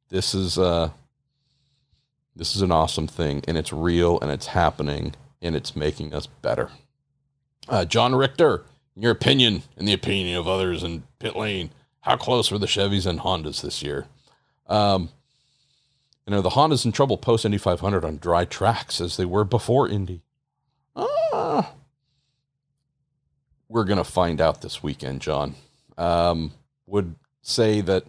this is uh this is an awesome thing and it's real and it's happening and it's making us better. Uh, John Richter, in your opinion and the opinion of others in pit lane, how close were the Chevys and Hondas this year? Um, you know, the Hondas in trouble post Indy 500 on dry tracks as they were before Indy. Ah, we're going to find out this weekend, John. Um, would say that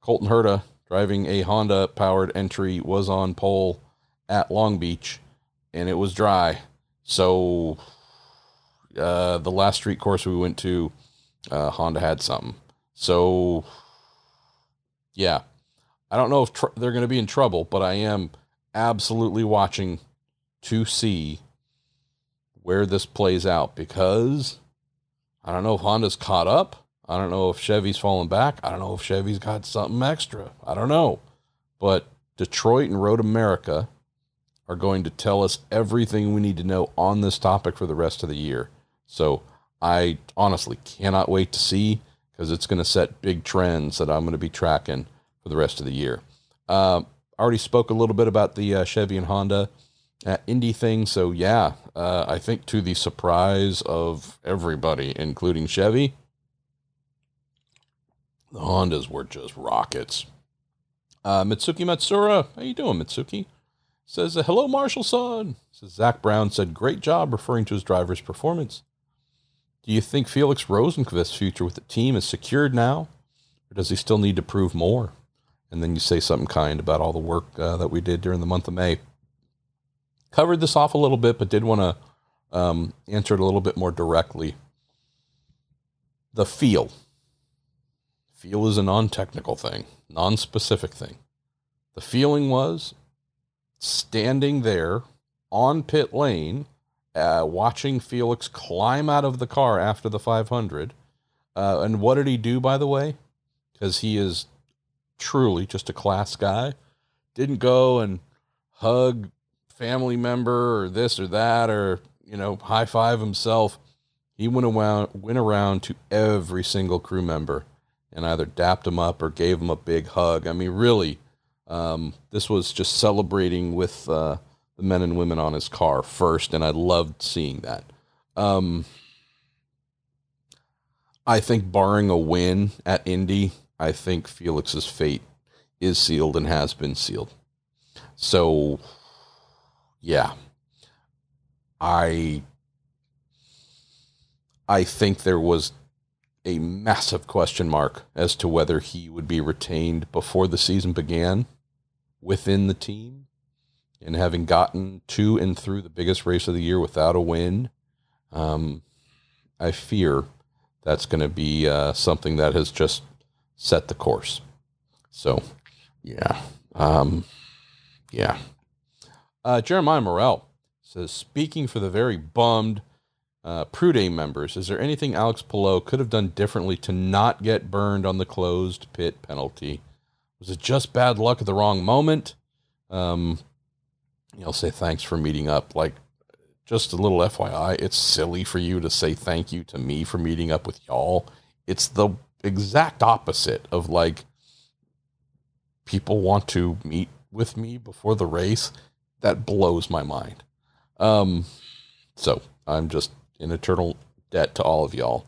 Colton Herta driving a Honda powered entry was on pole at Long Beach and it was dry. So uh, the last street course we went to, uh, Honda had something. So yeah, I don't know if tr- they're going to be in trouble, but I am absolutely watching to see where this plays out because I don't know if Honda's caught up. I don't know if Chevy's fallen back. I don't know if Chevy's got something extra. I don't know. But Detroit and Road America are going to tell us everything we need to know on this topic for the rest of the year. So I honestly cannot wait to see because it's going to set big trends that I'm going to be tracking for the rest of the year. Uh, I already spoke a little bit about the uh, Chevy and Honda at Indy thing. So yeah, uh, I think to the surprise of everybody, including Chevy, the Hondas were just rockets. Uh, Mitsuki Matsura, how you doing, Mitsuki? Says uh, hello, Marshall son. Says Zak Brown said great job referring to his driver's performance. Do you think Felix Rosenqvist's future with the team is secured now, or does he still need to prove more? And then you say something kind about all the work uh, that we did during the month of May. Covered this off a little bit, but did want to um, answer it a little bit more directly. The feel. Feel is a non technical thing, non specific thing. The feeling was standing there on pit lane, uh, watching Felix climb out of the car after the 500. Uh, and what did he do, by the way? Because he is truly just a class guy. Didn't go and hug family member or this or that or, you know, high five himself. He went around, went around to every single crew member and either dapped him up or gave him a big hug. I mean, really, um, this was just celebrating with uh, the men and women on his car first, and I loved seeing that. Um, I think, barring a win at Indy, I think Felix's fate is sealed and has been sealed. So, yeah, I I think there was a massive question mark as to whether he would be retained before the season began within the team. And having gotten to and through the biggest race of the year without a win, um, I fear that's going to be uh, something that has just set the course. So, yeah. Um, yeah. Uh, Jeremiah Morel says, speaking for the very bummed uh, Prude members, is there anything Alex Palou could have done differently to not get burned on the closed pit penalty? Was it just bad luck at the wrong moment? Um, you'll say thanks for meeting up. Like, just a little FYI, it's silly for you to say thank you to me for meeting up with y'all. It's the exact opposite of like people want to meet with me before the race. That blows my mind. Um, so I'm just in eternal debt to all of y'all.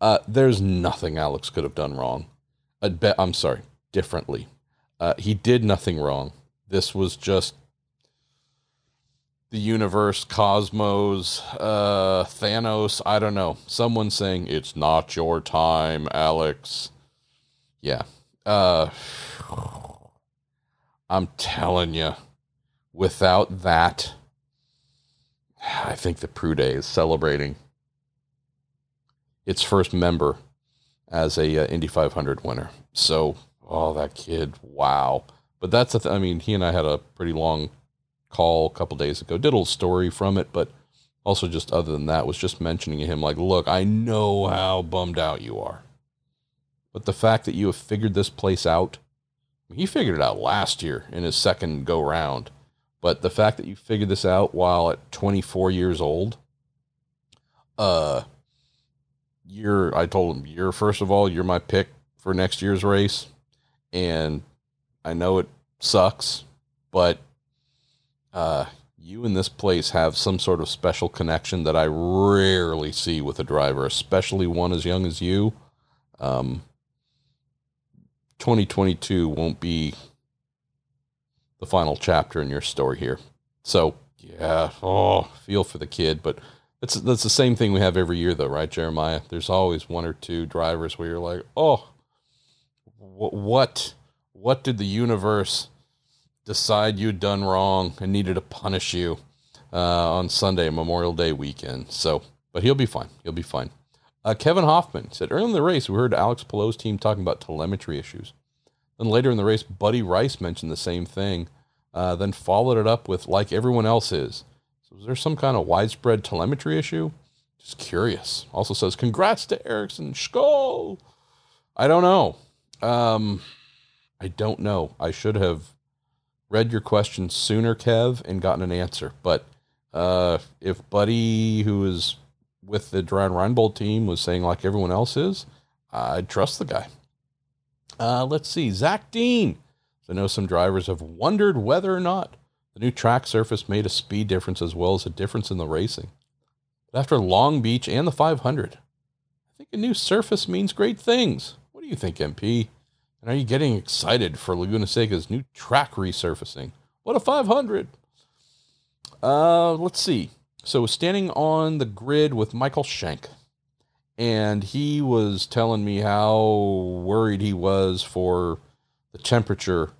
Uh, there's nothing Alex could have done wrong. i bet, I'm sorry, differently. Uh, he did nothing wrong. This was just the universe, cosmos, uh, Thanos. I don't know. Someone saying it's not your time, Alex. Yeah. Uh, I'm telling you, without that, I think the Prude is celebrating its first member as a uh, Indy 500 winner. So, oh, that kid, wow. But that's the th- I mean, he and I had a pretty long call a couple days ago. Did a little story from it, but also just other than that was just mentioning to him like, look, I know how bummed out you are. But the fact that you have figured this place out, he figured it out last year in his second go round. But the fact that you figured this out while at 24 years old, uh, you're, I told him, you're, first of all, you're my pick for next year's race. And I know it sucks, but, uh, you and this place have some sort of special connection that I rarely see with a driver, especially one as young as you. Um, 2022 won't be the final chapter in your story here. So yeah, oh, feel for the kid, but that's that's the same thing we have every year, though, right, Jeremiah? There's always one or two drivers where you're like, oh, what what did the universe decide you'd done wrong and needed to punish you uh, on Sunday, Memorial Day weekend? So, but he'll be fine. He'll be fine. Uh, Kevin Hoffman said early in the race, we heard Alex Palou's team talking about telemetry issues. Then later in the race, Buddy Rice mentioned the same thing, uh, then followed it up with, like everyone else is. So, is there some kind of widespread telemetry issue? Just curious. Also says, congrats to Ericsson Skoll. I don't know. Um, I don't know. I should have read your question sooner, Kev, and gotten an answer. But uh, if Buddy, who is with the Ryan Reinbold team, was saying like everyone else is, I'd trust the guy. Uh, let's see. Zach Dean. I know some drivers have wondered whether or not The new track surface made a speed difference as well as a difference in the racing. But after Long Beach and the 500, I think a new surface means great things. What do you think, MP? And are you getting excited for Laguna Seca's new track resurfacing? What a 500! Uh, let's see. So, standing on the grid with Michael Shank, and he was telling me how worried he was for the temperature,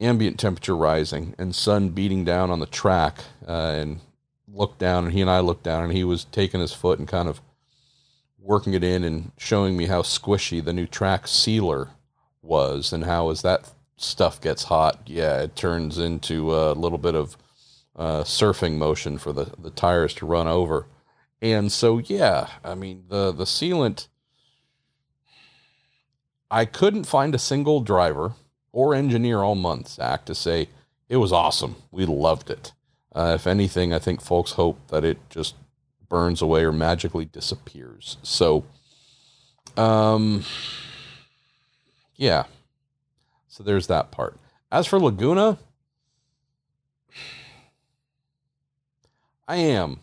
ambient temperature rising, and sun beating down on the track. Uh, and looked down, and he and I looked down, and he was taking his foot and kind of working it in and showing me how squishy the new track sealer was, and how as that stuff gets hot, yeah, it turns into a little bit of uh, surfing motion for the, the tires to run over. And so, yeah, I mean, the, the sealant, I couldn't find a single driver or engineer all month, Zach, to say it was awesome. We loved it. Uh, if anything, I think folks hope that it just burns away or magically disappears. So, um, yeah. So there's that part. As for Laguna, I am.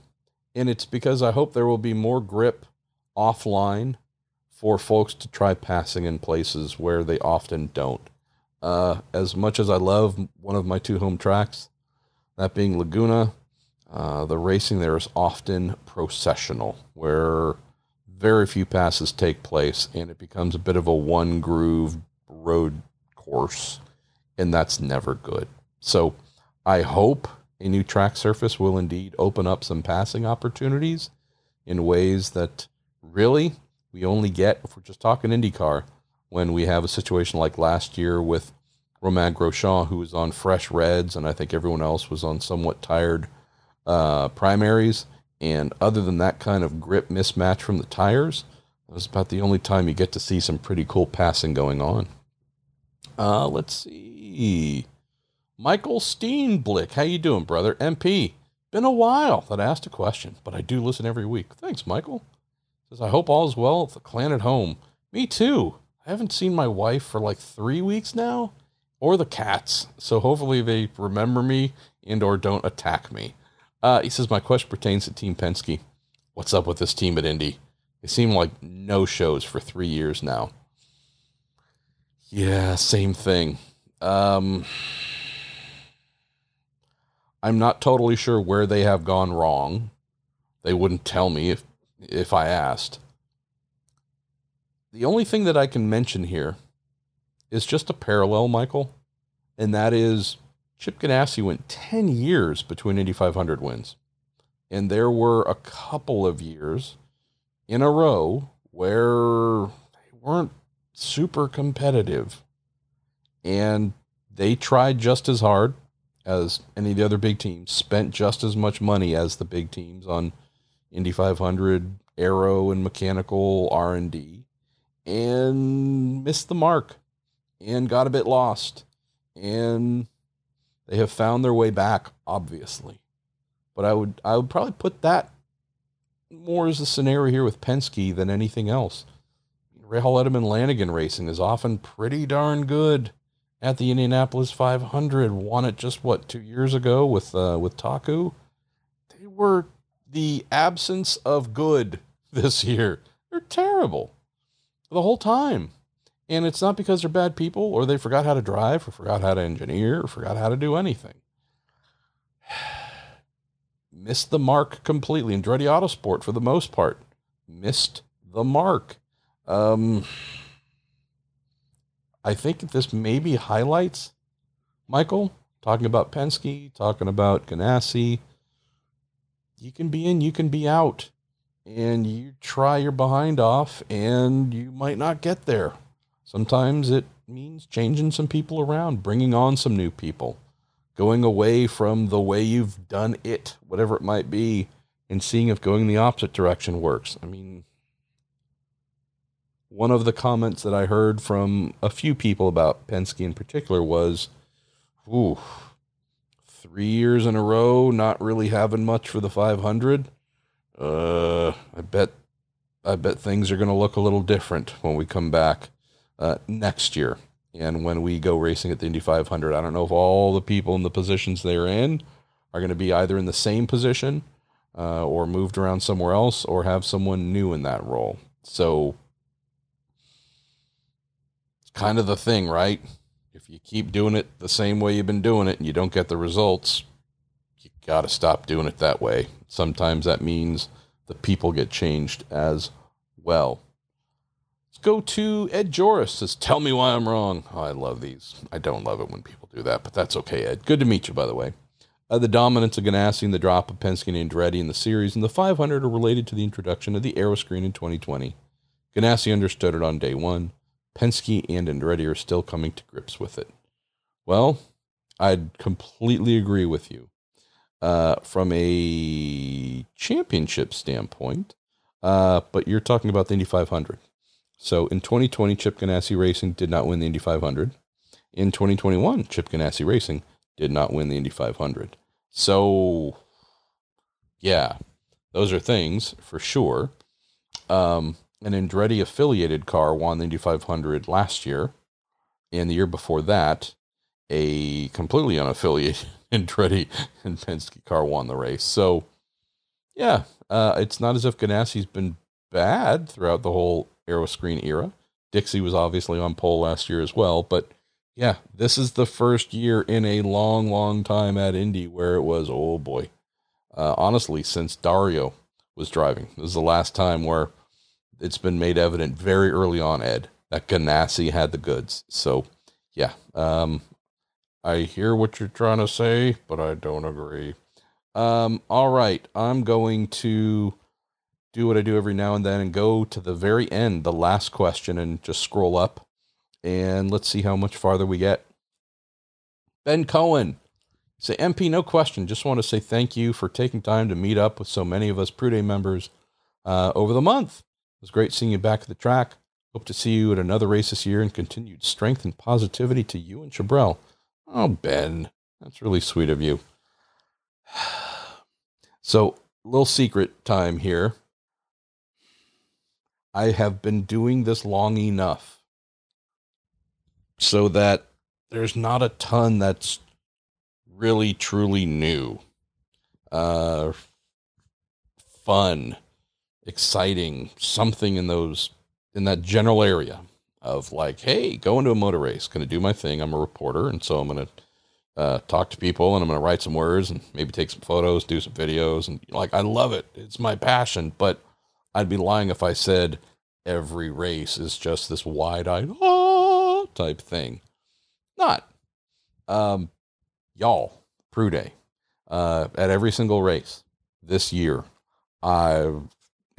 And it's because I hope there will be more grip offline for folks to try passing in places where they often don't. Uh, as much as I love one of my two home tracks, that being Laguna, uh, the racing there is often processional, where very few passes take place and it becomes a bit of a one groove road course, and that's never good. So I hope a new track surface will indeed open up some passing opportunities in ways that really we only get if we're just talking IndyCar when we have a situation like last year with Romain Grosjean, who was on fresh reds, and I think everyone else was on somewhat tired uh, primaries. And other than that kind of grip mismatch from the tires, it was about the only time you get to see some pretty cool passing going on. Uh, let's see. Michael Steenblick, how you doing, brother? MP. Been a while that I asked a question, but I do listen every week. Thanks, Michael. Says I hope all is well at the clan at home. Me too. I haven't seen my wife for like three weeks now, or the cats. So hopefully they remember me and or don't attack me. Uh, he says my question pertains to Team Penske. What's up with this team at Indy? They seem like no shows for three years now. Yeah, same thing. Um, I'm not totally sure where they have gone wrong. They wouldn't tell me if if I asked. The only thing that I can mention here is just a parallel, Michael, and that is Chip Ganassi went 10 years between Indy 500 wins. And there were a couple of years in a row where they weren't super competitive. And they tried just as hard as any of the other big teams, spent just as much money as the big teams on Indy 500, aero and mechanical R&D and missed the mark and got a bit lost. And they have found their way back, obviously. But I would I would probably put that more as a scenario here with Penske than anything else. Rahal Letterman Lanigan racing is often pretty darn good at the Indianapolis 500. Won it just what two years ago with uh, with Taku. They were the absence of good this year. They're terrible the whole time. And it's not because they're bad people or they forgot how to drive or forgot how to engineer or forgot how to do anything. Missed the mark completely. And Andretti Autosport, for the most part, missed the mark. Um, I think this maybe highlights Michael talking about Penske, talking about Ganassi. You can be in, you can be out, and you try your behind off, and you might not get there. Sometimes it means changing some people around, bringing on some new people, going away from the way you've done it, whatever it might be, and seeing if going the opposite direction works. I mean, one of the comments that I heard from a few people about Penske in particular was, ooh, three years in a row, not really having much for the 500. Uh, I bet, I bet things are going to look a little different when we come back uh, next year. And when we go racing at the Indy 500, I don't know if all the people in the positions they're in are going to be either in the same position uh, or moved around somewhere else or have someone new in that role. So kind of the thing, right? If you keep doing it the same way you've been doing it and you don't get the results, you got to stop doing it that way. Sometimes that means the people get changed as well. Let's go to Ed Joris. Says, "Tell me why I'm wrong." Oh, I love these. I don't love it when people do that, but that's okay, Ed. Good to meet you, by the way. Uh, the dominance of Ganassi and the drop of Penske and Andretti in the series and the 500 are related to the introduction of the aero screen in 2020. Ganassi understood it on day one. Penske and Andretti are still coming to grips with it. Well, I'd completely agree with you. Uh, from a championship standpoint, uh, but you're talking about the Indy 500. So in 2020, Chip Ganassi Racing did not win the Indy 500. In 2021, Chip Ganassi Racing did not win the Indy 500. So, yeah, those are things for sure. Um, an Andretti affiliated car won the Indy 500 last year, and the year before that, a completely unaffiliated Andretti and Penske car won the race. So, yeah, uh, it's not as if Ganassi's been bad throughout the whole Aeroscreen era. Dixie was obviously on pole last year as well, but yeah, this is the first year in a long, long time at Indy where it was, oh boy. Uh, honestly, since Dario was driving, this is the last time where it's been made evident very early on, Ed, that Ganassi had the goods. So, yeah, um, I hear what you're trying to say, but I don't agree. Um, all right, I'm going to do what I do every now and then and go to the very end, the last question, and just scroll up and let's see how much farther we get. Ben Cohen. Say, MP, no question. Just want to say thank you for taking time to meet up with so many of us Prude members uh, over the month. It was great seeing you back at the track. Hope to see you at another race this year and continued strength and positivity to you and Chabrel. Oh, Ben, that's really sweet of you. So, little secret time here. I have been doing this long enough so that there's not a ton that's really truly new, uh, fun, exciting, something in those in that general area of like, hey, go into a motor race, gonna do my thing. I'm a reporter, and so I'm gonna uh, talk to people, and I'm gonna write some words, and maybe take some photos, do some videos, and like I love it. It's my passion, but I'd be lying if I said every race is just this wide-eyed. Oh, type thing. Not. Um, y'all, Prude, uh, at every single race this year, I've,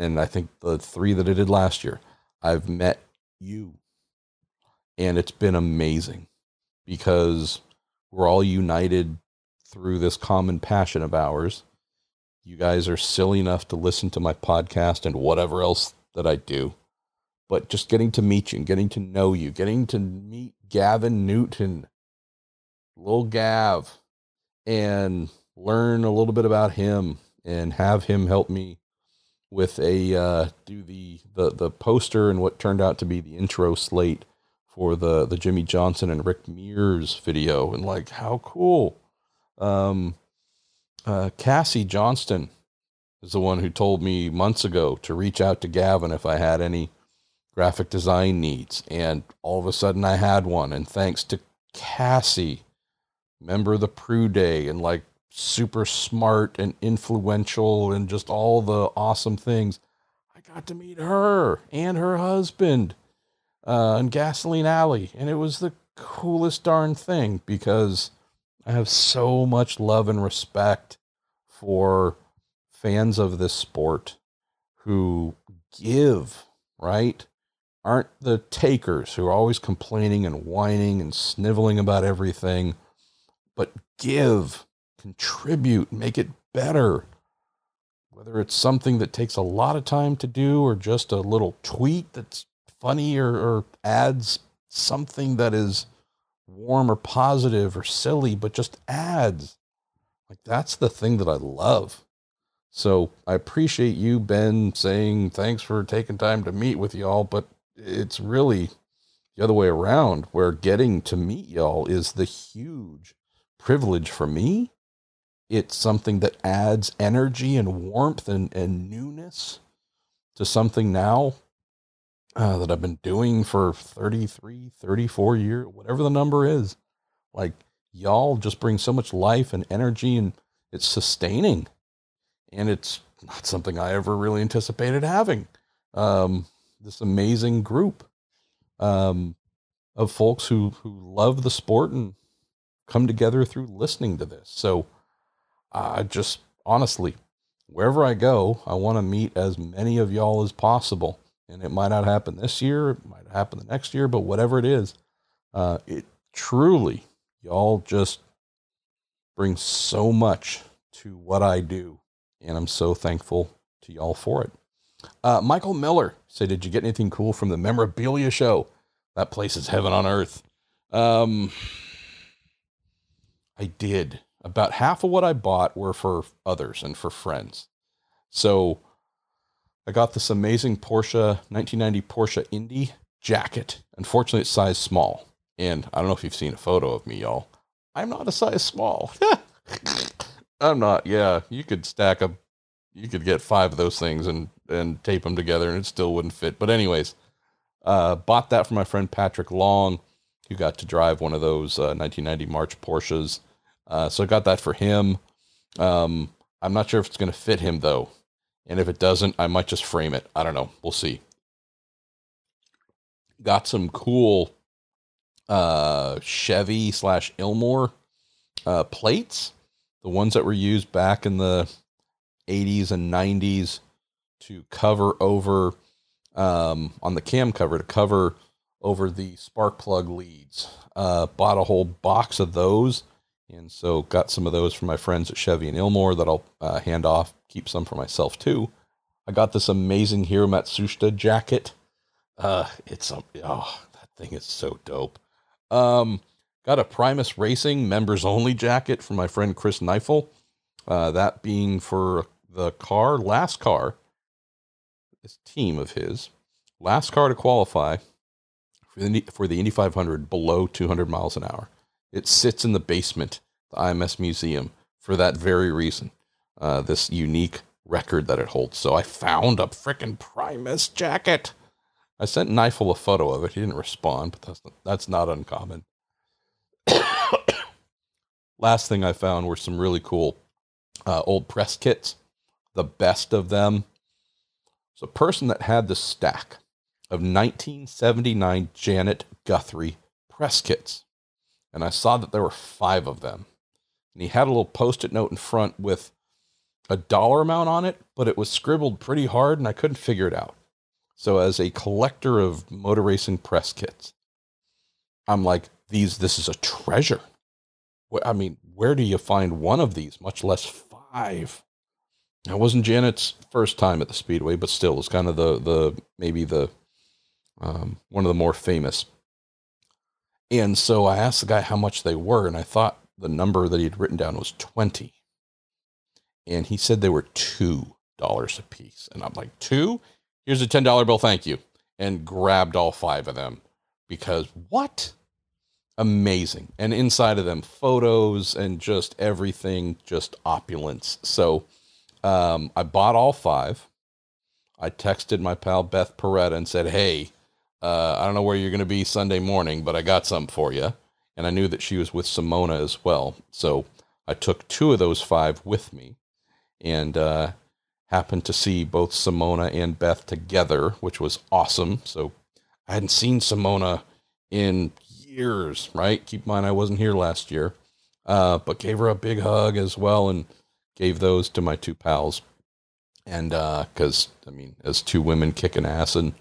and I think the three that I did last year, I've met you. And it's been amazing because we're all united through this common passion of ours. You guys are silly enough to listen to my podcast and whatever else that I do but just getting to meet you and getting to know you, getting to meet Gavin Newton, little Gav, and learn a little bit about him and have him help me with a uh, do the, the the poster and what turned out to be the intro slate for the the Jimmie Johnson and Rick Mears video and like how cool. Um, uh, Cassie Johnston is the one who told me months ago to reach out to Gavin if I had any graphic design needs. And all of a sudden I had one. And thanks to Cassie, member of the Pru Day, and like super smart and influential and just all the awesome things, I got to meet her and her husband uh, in Gasoline Alley. And it was the coolest darn thing because I have so much love and respect for fans of this sport who give, right? aren't the takers who are always complaining and whining and sniveling about everything, but give, contribute, make it better. Whether it's something that takes a lot of time to do or just a little tweet that's funny or, or adds something that is warm or positive or silly, but just adds. Like that's the thing that I love. So I appreciate you, Ben, saying thanks for taking time to meet with y'all, but it's really the other way around, where getting to meet y'all is the huge privilege for me. It's something that adds energy and warmth and, and newness to something now uh, that I've been doing for 33, 34 years, whatever the number is. Like, y'all just bring so much life and energy, and it's sustaining. And it's not something I ever really anticipated having. Um, this amazing group um, of folks who, who love the sport and come together through listening to this. So, I just honestly, wherever I go, I want to meet as many of y'all as possible and it might not happen this year, it might happen the next year, but whatever it is, uh, it truly, y'all just bring so much to what I do, and I'm so thankful to y'all for it. Uh, Michael Miller said, "Did you get anything cool from the memorabilia show? That place is heaven on earth." Um, I did. About half of what I bought were for others and for friends. So I got this amazing Porsche 1990 Porsche Indy jacket. Unfortunately, it's size small. And I don't know if you've seen a photo of me, y'all. I'm not a size small. I'm not. Yeah, you could stack a, you could get five of those things and and tape them together, and it still wouldn't fit. But anyways, uh, bought that for my friend Patrick Long, who got to drive one of those uh, 1990 March Porsches. Uh, so I got that for him. Um, I'm not sure if it's going to fit him though. And if it doesn't, I might just frame it. I don't know. We'll see. Got some cool uh, Chevy slash Ilmor uh, plates, the ones that were used back in the 80s and 90s to cover over um, on the cam cover to cover over the spark plug leads. Uh, bought a whole box of those, and so got some of those from my friends at Chevy and Ilmor that I'll uh, hand off keep some for myself too. I got this amazing Hiro Matsushita jacket. Uh, it's a, oh, that thing is so dope. Um, got a Primus Racing members only jacket from my friend Chris Neifel. Uh, that being for the car, last car, this team of his, last car to qualify for the, for the Indy 500 below 200 miles an hour. It sits in the basement, the IMS museum, for that very reason uh, this unique record that it holds. So I found a freaking Primus jacket. I sent Neifel a photo of it. He didn't respond, but that's that's not uncommon. Last thing I found were some really cool uh, old press kits, the best of them. It's a person that had the stack of 1979 Janet Guthrie press kits, and I saw that there were five of them. And he had a little post-it note in front with a dollar amount on it, but it was scribbled pretty hard and I couldn't figure it out. So as a collector of motor racing press kits, I'm like, these this is a treasure. I mean, where do you find one of these, much less five? It wasn't Janet's first time at the Speedway, but still, it's kind of the the maybe the um, one of the more famous. And so I asked the guy how much they were, and I thought the number that he had written down was twenty and he said they were two dollars a piece. And I'm like, two? Here's a ten dollar bill, thank you. And grabbed all five of them because what? Amazing. And inside of them, photos and just everything, just opulence. So um, I bought all five. I texted my pal Beth Paretta and said, Hey, uh, I don't know where you're going to be Sunday morning, but I got some for you. And I knew that she was with Simona as well. So I took two of those five with me and uh, happened to see both Simona and Beth together, which was awesome. So I hadn't seen Simona in years, right? Keep in mind, I wasn't here last year, uh, but gave her a big hug as well and gave those to my two pals. And because, uh, I mean, as two women kicking ass and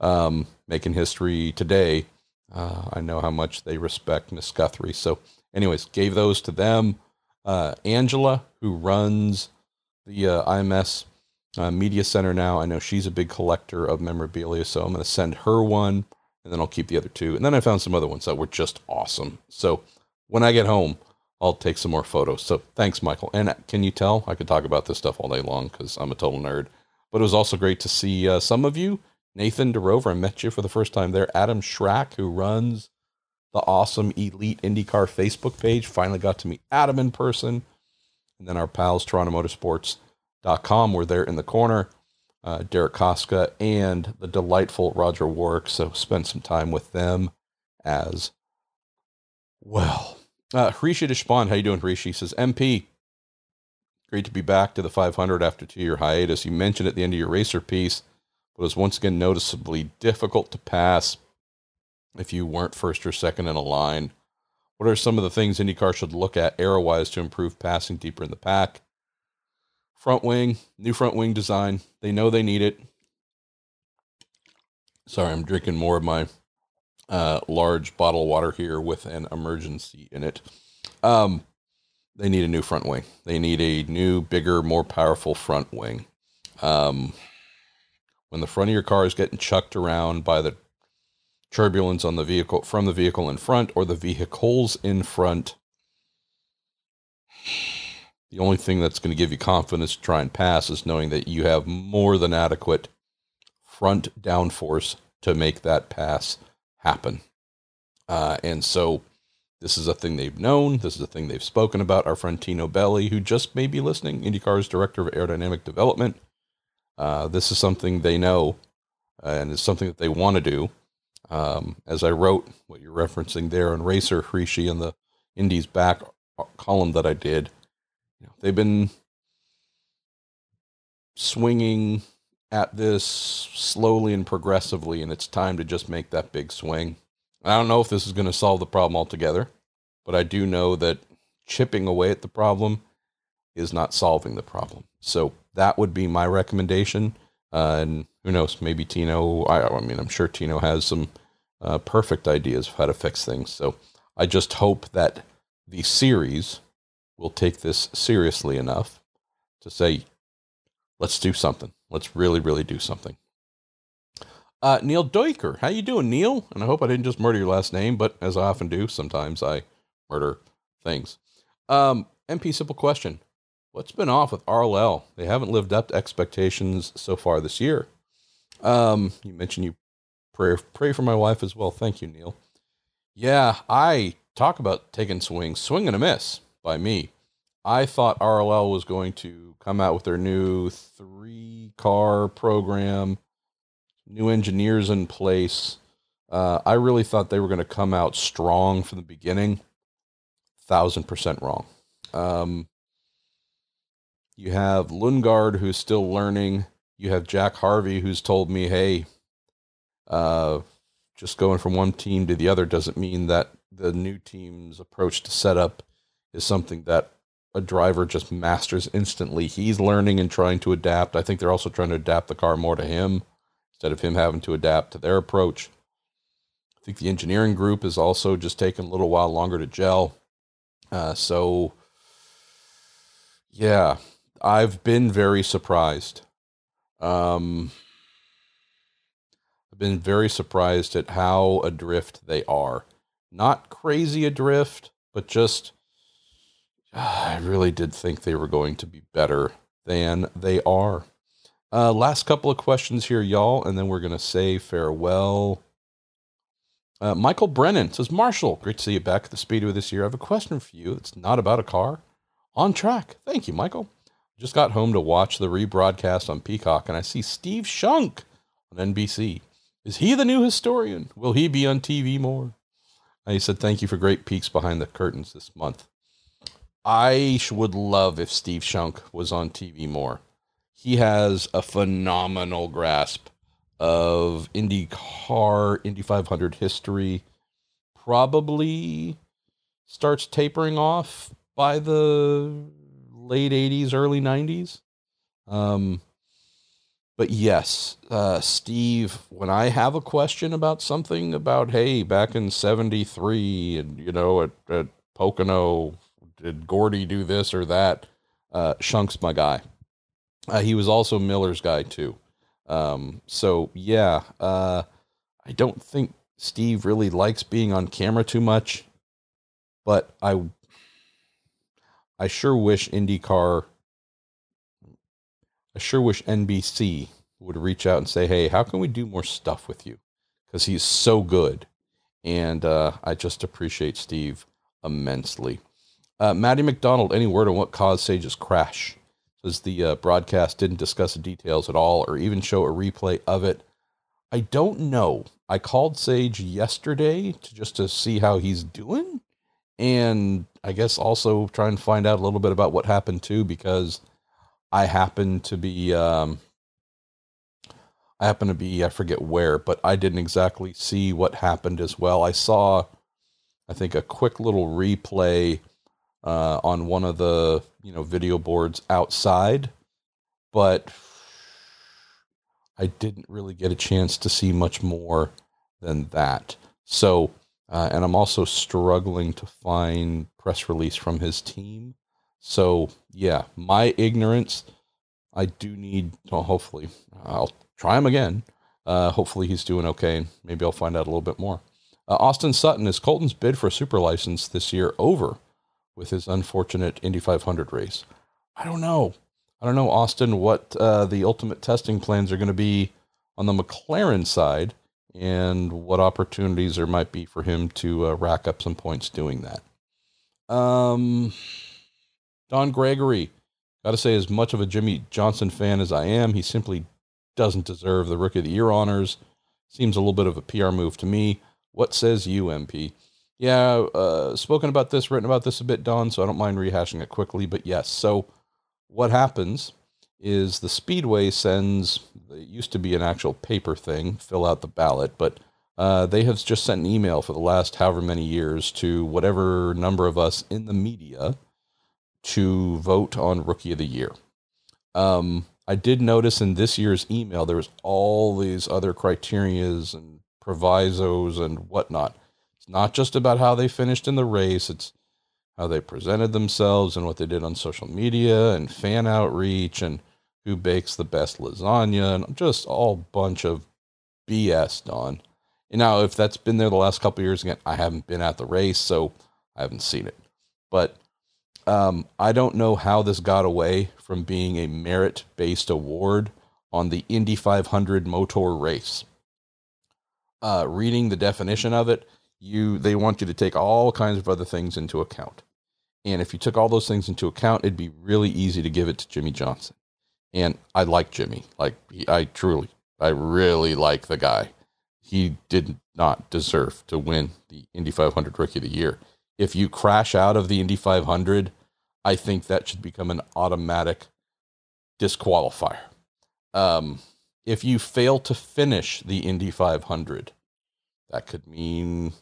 um, making history today, uh, I know how much they respect Miss Guthrie. So, anyways, gave those to them. Uh, Angela, who runs the uh, IMS uh, Media Center now. I know she's a big collector of memorabilia, so I'm going to send her one, and then I'll keep the other two. And then I found some other ones that were just awesome. So when I get home, I'll take some more photos. So thanks, Michael. And can you tell I could talk about this stuff all day long because I'm a total nerd. But it was also great to see uh, some of you Nathan DeRover, I met you for the first time there. Adam Schrack, who runs the awesome Elite IndyCar Facebook page. Finally got to meet Adam in person. And then our pals, TorontoMotorsports.com, were there in the corner. Uh, Derek Koska and the delightful Roger Warwick. So spent some time with them as well. Uh, Hrishi Deshpand, how you doing, Hrishi? Says, MP, great to be back to the 500 after two-year hiatus. You mentioned at the end of your racer piece, but was once again noticeably difficult to pass if you weren't first or second in a line. What are some of the things IndyCar should look at aero-wise to improve passing deeper in the pack? Front wing, new front wing design. They know they need it. Sorry, I'm drinking more of my uh, large bottle of water here with an emergency in it. Um, they need a new front wing. They need a new, bigger, more powerful front wing. Um, when the front of your car is getting chucked around by the turbulence on the vehicle from the vehicle in front or the vehicles in front, the only thing that's going to give you confidence to try and pass is knowing that you have more than adequate front downforce to make that pass happen. Uh, and so this is a thing they've known. This is a thing they've spoken about. Our friend Tino Belli, who just may be listening, IndyCar's director of aerodynamic development. Uh, this is something they know, uh, and it's something that they want to do. Um, as I wrote what you're referencing there on Racer Hrishi in the Indies back column that I did, they've been swinging at this slowly and progressively, and it's time to just make that big swing. I don't know if this is going to solve the problem altogether, but I do know that chipping away at the problem is not solving the problem. So that would be my recommendation. Uh, and who knows, maybe Tino, I, I, mean, I'm sure Tino has some uh, perfect ideas of how to fix things. So I just hope that the series will take this seriously enough to say, let's do something. Let's really, really do something. Uh, Neil Deuker, how you doing, Neil? And I hope I didn't just murder your last name, but as I often do, sometimes I murder things. Um, MP, simple question: What's been off with RLL? They haven't lived up to expectations so far this year. Um, you mentioned you pray pray for my wife as well. Thank you, Neil. Yeah, I talk about taking swings, swing and a miss by me. I thought RLL was going to come out with their new three car program new engineers in place. Uh, I really thought they were going to come out strong from the beginning. Thousand percent wrong. Um, you have Lundgaard, who's still learning. You have Jack Harvey, who's told me, hey, uh, just going from one team to the other doesn't mean that the new team's approach to setup is something that a driver just masters instantly. He's learning and trying to adapt. I think they're also trying to adapt the car more to him instead of him having to adapt to their approach. I think the engineering group is also just taking a little while longer to gel. Uh, so, yeah, I've been very surprised. Um, I've been very surprised at how adrift they are. Not crazy adrift, but just I really did think they were going to be better than they are. Uh, last couple of questions here, y'all, and then we're going to say farewell. Uh, Michael Brennan says, Marshall, great to see you back at the Speedway this year. I have a question for you. It's not about a car. On track. Thank you, Michael. Just got home to watch the rebroadcast on Peacock, and I see Steve Shunck on NBC. Is he the new historian? Will he be on TV more? And he said, Thank you for great peeks behind the curtains this month. I would love if Steve Shunck was on TV more he has a phenomenal grasp of IndyCar, Indy 500 history. Probably starts tapering off by the late 80s, early 90s. Um, but yes, uh, Steve, when I have a question about something about, hey, back in 73 and, you know, at, at Pocono, did Gordy do this or that? Uh, Shunck's my guy. Uh, he was also Miller's guy too. Um, so yeah, uh, I don't think Steve really likes being on camera too much, but I, I sure wish IndyCar, I sure wish NBC would reach out and say, "Hey, how can we do more stuff with you?" Because he's so good, and uh, I just appreciate Steve immensely. Uh, Maddie McDonald, any word on what caused Sage's crash? Says the uh, broadcast didn't discuss the details at all or even show a replay of it. I don't know. I called Sage yesterday to just to see how he's doing, and I guess also try and find out a little bit about what happened too, because I happen to be, um, I happen to be, I forget where, but I didn't exactly see what happened as well. I saw, I think, a quick little replay uh, on one of the you know video boards outside, but I didn't really get a chance to see much more than that. So, uh, and I'm also struggling to find press release from his team. So, yeah, my ignorance. I do need. Well, hopefully, I'll try him again. Uh, hopefully, he's doing okay. and Maybe I'll find out a little bit more. Uh, Austin Sutton is Colton's bid for a super license this year over with his unfortunate Indy 500 race. I don't know. I don't know, Austin, what uh, the ultimate testing plans are going to be on the McLaren side and what opportunities there might be for him to uh, rack up some points doing that. Um, Don Gregory, got to say, as much of a Jimmie Johnson fan as I am, he simply doesn't deserve the Rookie of the Year honors. Seems a little bit of a PR move to me. What says you, MP? Yeah, uh, spoken about this, written about this a bit, Don, so I don't mind rehashing it quickly. But yes, so what happens is the Speedway sends, it used to be an actual paper thing, fill out the ballot, but uh, they have just sent an email for the last however many years to whatever number of us in the media to vote on Rookie of the Year. Um, I did notice in this year's email there was all these other criterias and provisos and whatnot. It's not just about how they finished in the race, it's how they presented themselves and what they did on social media and fan outreach and who bakes the best lasagna and just all bunch of BS, Don. Now, if that's been there the last couple years, again, I haven't been at the race, so I haven't seen it. But um, I don't know how this got away from being a merit based award on the Indy 500 motor race. Uh, reading the definition of it, you they want you to take all kinds of other things into account. And if you took all those things into account, it'd be really easy to give it to Jimmie Johnson. And I like Jimmie. Like I truly, I really like the guy. He did not deserve to win the Indy 500 Rookie of the Year. If you crash out of the Indy 500, I think that should become an automatic disqualifier. Um, if you fail to finish the Indy 500, that could mean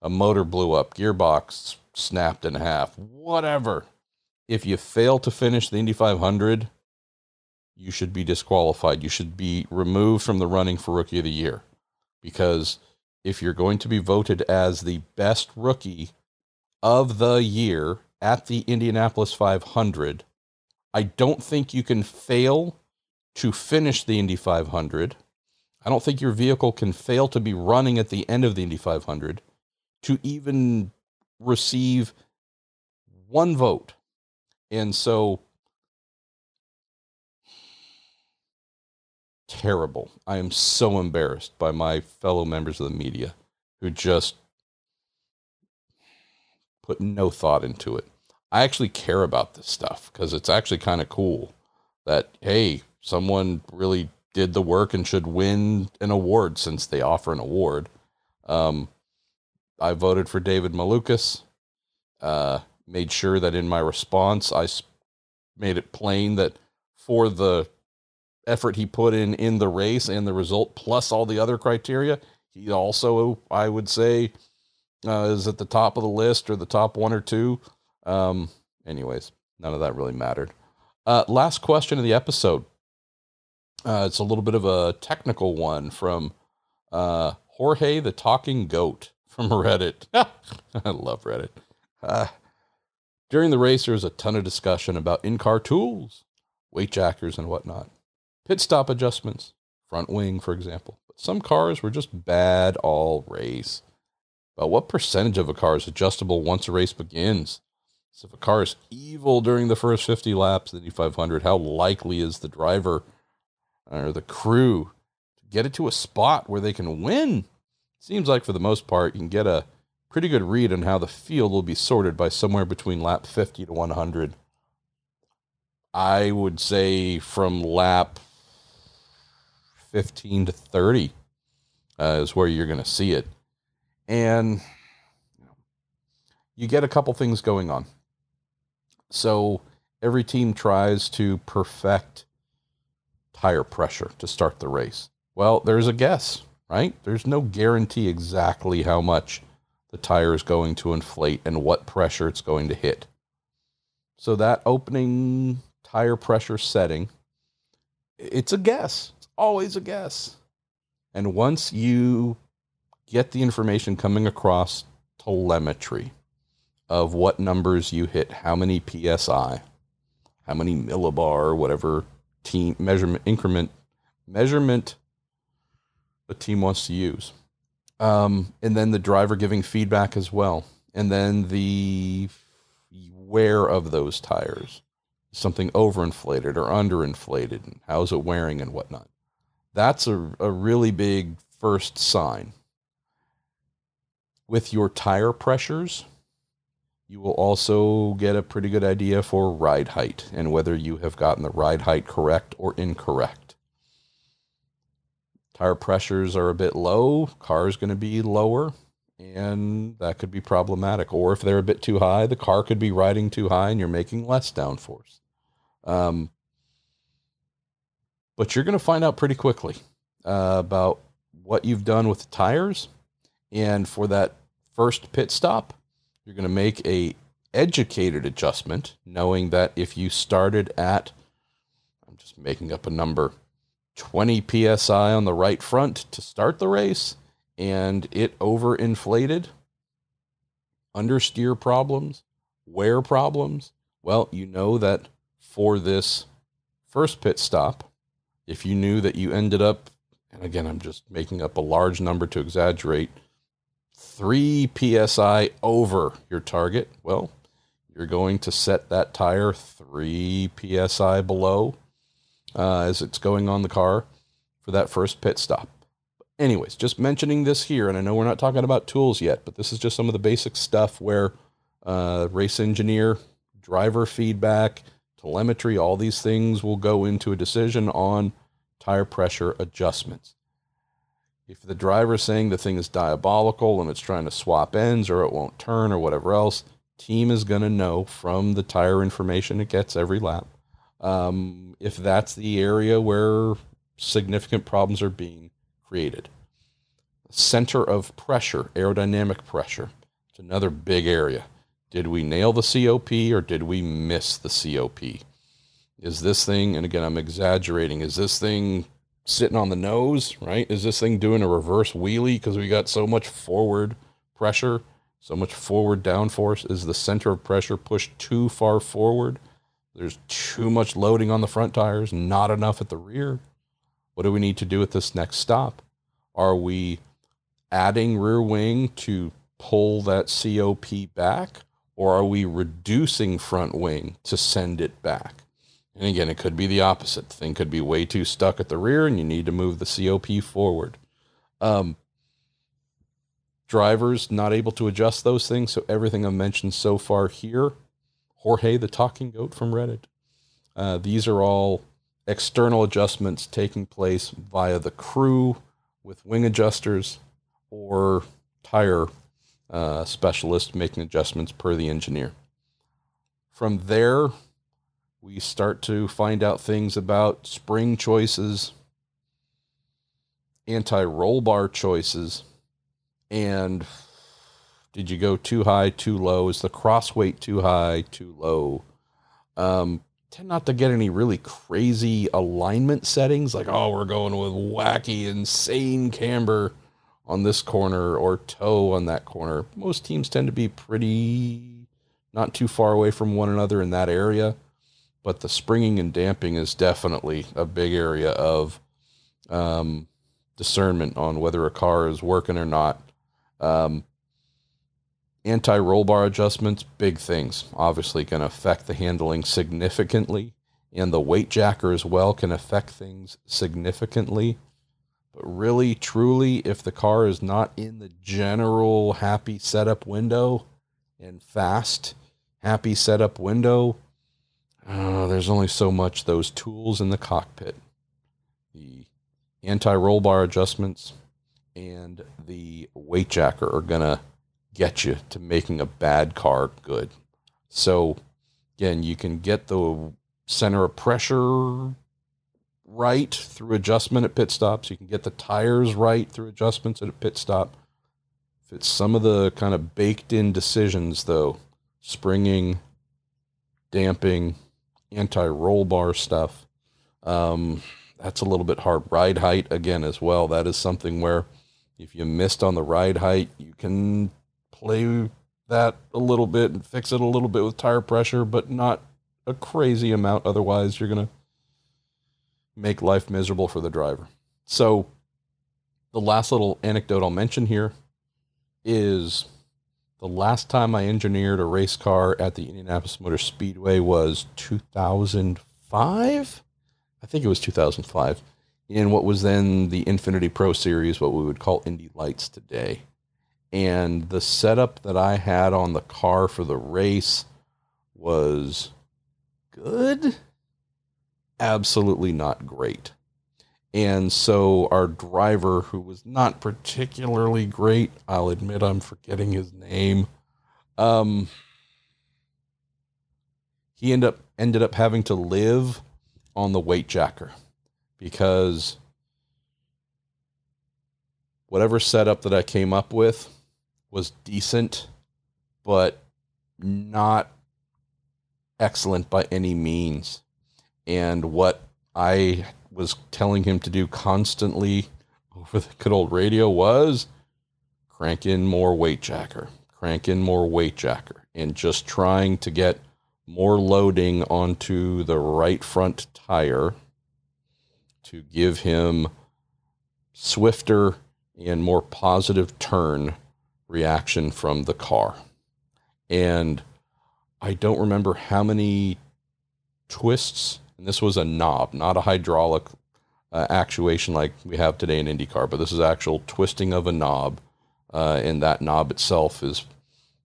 a motor blew up, gearbox snapped in half, whatever. If you fail to finish the Indy 500, you should be disqualified. You should be removed from the running for Rookie of the Year. Because if you're going to be voted as the best rookie of the year at the Indianapolis 500, I don't think you can fail to finish the Indy 500. I don't think your vehicle can fail to be running at the end of the Indy 500 to even receive one vote. And so terrible. I am so embarrassed by my fellow members of the media who just put no thought into it. I actually care about this stuff because it's actually kind of cool that, hey, someone really did the work and should win an award since they offer an award. Um, I voted for David Malukas. Uh, made sure that in my response, I made it plain that for the effort he put in in the race and the result, plus all the other criteria, he also, I would say, uh, is at the top of the list or the top one or two. Um, anyways, none of that really mattered. Uh, last question of the episode. Uh, it's a little bit of a technical one from uh, Jorge the Talking Goat from Reddit. I love Reddit. Uh, during the race, there was a ton of discussion about in car tools, weight jackers, and whatnot, pit stop adjustments, front wing, for example. But some cars were just bad all race. But what percentage of a car is adjustable once a race begins? So if a car is evil during the first 50 laps, the D500, how likely is the driver or the crew to get it to a spot where they can win. Seems like for the most part, you can get a pretty good read on how the field will be sorted by somewhere between lap 50 to 100. I would say from lap 15 to 30 uh, is where you're going to see it. And you get a couple things going on. So every team tries to perfect tire pressure to start the race. Well, there's a guess, right? There's no guarantee exactly how much the tire is going to inflate and what pressure it's going to hit. So that opening tire pressure setting, it's a guess. It's always a guess. And once you get the information coming across telemetry of what numbers you hit, how many psi, how many millibar, whatever team measurement increment measurement the team wants to use. Um, and then the driver giving feedback as well. And then the wear of those tires. Something overinflated or underinflated, and how's it wearing and whatnot. That's a, a really big first sign. With your tire pressures, you will also get a pretty good idea for ride height and whether you have gotten the ride height correct or incorrect. Tire pressures are a bit low, car is going to be lower, and that could be problematic. Or if they're a bit too high, the car could be riding too high and you're making less downforce. Um, but you're going to find out pretty quickly uh, about what you've done with the tires. And for that first pit stop, you're going to make a educated adjustment, knowing that if you started at, I'm just making up a number, 20 psi on the right front to start the race, and it overinflated, understeer problems, wear problems, well, you know that for this first pit stop, if you knew that you ended up, and again, I'm just making up a large number to exaggerate, 3 psi over your target, well, you're going to set that tire 3 psi below uh, as it's going on the car for that first pit stop. Anyways, just mentioning this here, and I know we're not talking about tools yet, but this is just some of the basic stuff where uh, race engineer, driver feedback, telemetry, all these things will go into a decision on tire pressure adjustments. If the driver is saying the thing is diabolical and it's trying to swap ends or it won't turn or whatever else, team is going to know from the tire information it gets every lap um, if that's the area where significant problems are being created. Center of pressure, aerodynamic pressure, it's another big area. Did we nail the COP or did we miss the COP? Is this thing, and again, I'm exaggerating, is this thing sitting on the nose, right? Is this thing doing a reverse wheelie because we got so much forward pressure, so much forward downforce? Is the center of pressure pushed too far forward? There's too much loading on the front tires, not enough at the rear. What do we need to do at this next stop? Are we adding rear wing to pull that COP back, or are we reducing front wing to send it back? And again, it could be the opposite. The thing could be way too stuck at the rear, and you need to move the COP forward. Um, drivers not able to adjust those things. So everything I've mentioned so far here Jorge the Talking Goat from Reddit. Uh, these are all external adjustments taking place via the crew with wing adjusters or tire uh, specialist making adjustments per the engineer. From there, we start to find out things about spring choices, anti roll bar choices, and did you go too high, too low? Is the cross weight too high, too low? Um, tend not to get any really crazy alignment settings like, oh, we're going with wacky, insane camber on this corner or toe on that corner. Most teams tend to be pretty not too far away from one another in that area. But the springing and damping is definitely a big area of um, discernment on whether a car is working or not. Um, Anti roll bar adjustments, big things. Obviously, to affect the handling significantly. and the weight jacker as well can affect things significantly. But really, truly, if the car is not in the general happy setup window and fast happy setup window, uh, there's only so much those tools in the cockpit. The anti roll bar adjustments and the weight jacker are going to get you to making a bad car good. So, again, you can get the center of pressure right through adjustment at pit stops. You can get the tires right through adjustments at a pit stop. If it's some of the kind of baked in decisions, though, springing, damping, anti roll bar stuff, um, that's a little bit hard. Ride height, again, as well. That is something where if you missed on the ride height, you can play that a little bit and fix it a little bit with tire pressure, but not a crazy amount. Otherwise, you're going to make life miserable for the driver. So, the last little anecdote I'll mention here is the last time I engineered a race car at the Indianapolis Motor Speedway was 2005. I think it was 2005 in what was then the Infiniti Pro Series, what we would call Indy Lights today. And the setup that I had on the car for the race was good, absolutely not great. And so our driver, who was not particularly great, I'll admit I'm forgetting his name. Um, he ended up ended up having to live on the weight jacker because whatever setup that I came up with was decent, but not excellent by any means. And what I was telling him to do constantly over the good old radio was crank in more weight jacker, crank in more weight jacker, and just trying to get more loading onto the right front tire to give him swifter and more positive turn reaction from the car. And I don't remember how many twists, and this was a knob, not a hydraulic uh, actuation like we have today in IndyCar, but this is actual twisting of a knob. Uh, and that knob itself is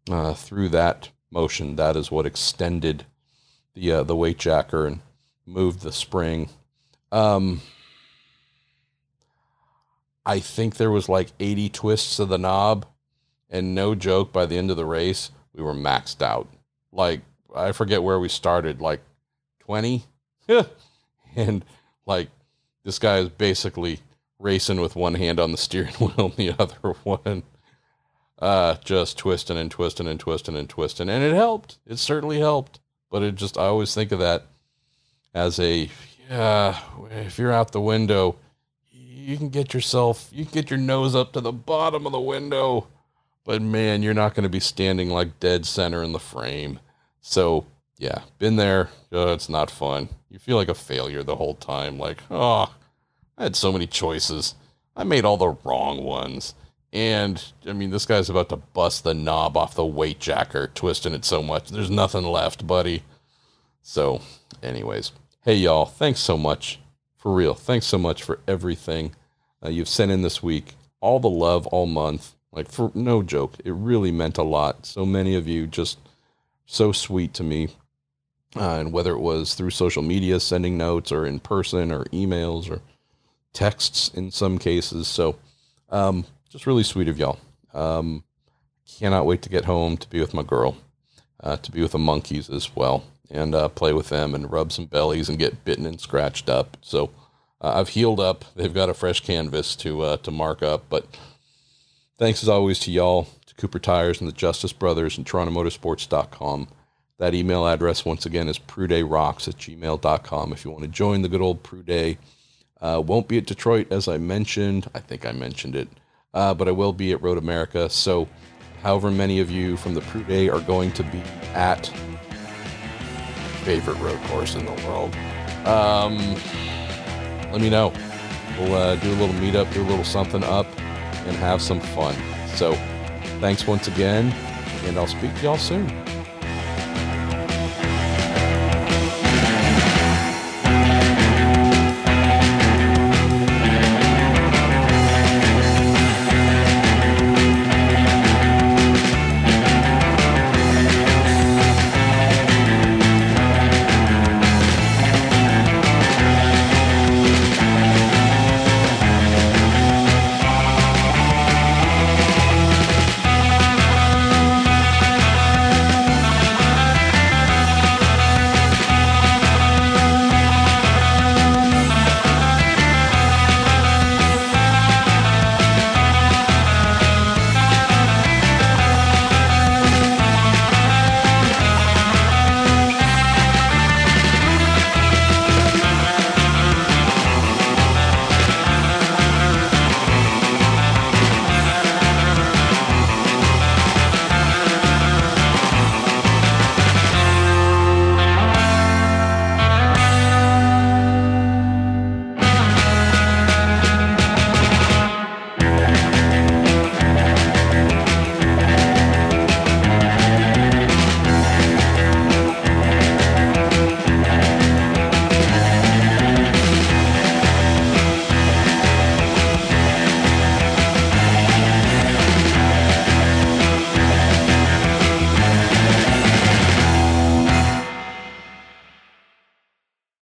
uh, through that motion, that is what extended the uh, the weight jacker and moved the spring. Um, I think there was like 80 twists of the knob, and no joke, by the end of the race, we were maxed out. Like I forget where we started, like 20, and like this guy is basically racing with one hand on the steering wheel and the other one. Uh just twisting and twisting and twisting and twisting. And it helped. It certainly helped. But it just i always think of that as a yeah if you're out the window you can get yourself you can get your nose up to the bottom of the window but man you're not going to be standing like dead center in the frame so yeah been there oh, it's not fun you feel like a failure the whole time like oh i had so many choices i made all the wrong ones and I mean, this guy's about to bust the knob off the weight jacker, twisting it so much. There's nothing left, buddy. So, anyways, hey, y'all, thanks so much. For real. Thanks so much for everything uh, you've sent in this week. All the love all month. Like, for no joke, it really meant a lot. So many of you just so sweet to me. Uh, and whether it was through social media, sending notes, or in person, or emails, or texts in some cases. So, um, just really sweet of y'all. Um, cannot wait to get home to be with my girl, uh, to be with the monkeys as well, and uh, play with them and rub some bellies and get bitten and scratched up. So uh, I've healed up. They've got a fresh canvas to uh, to mark up. But thanks as always to y'all, to Cooper Tires and the Justice Brothers and TorontoMotorsports.com. That email address, once again, is pruedayRocks at gmail.com if you want to join the good old Prueday. Uh, won't be at Detroit, as I mentioned. I think I mentioned it uh, but I will be at Road America. So, however many of you from the Pru Day are going to be at favorite road course in the world, um, let me know. We'll uh, do a little meetup, do a little something up, and have some fun. So, thanks once again, and I'll speak to y'all soon.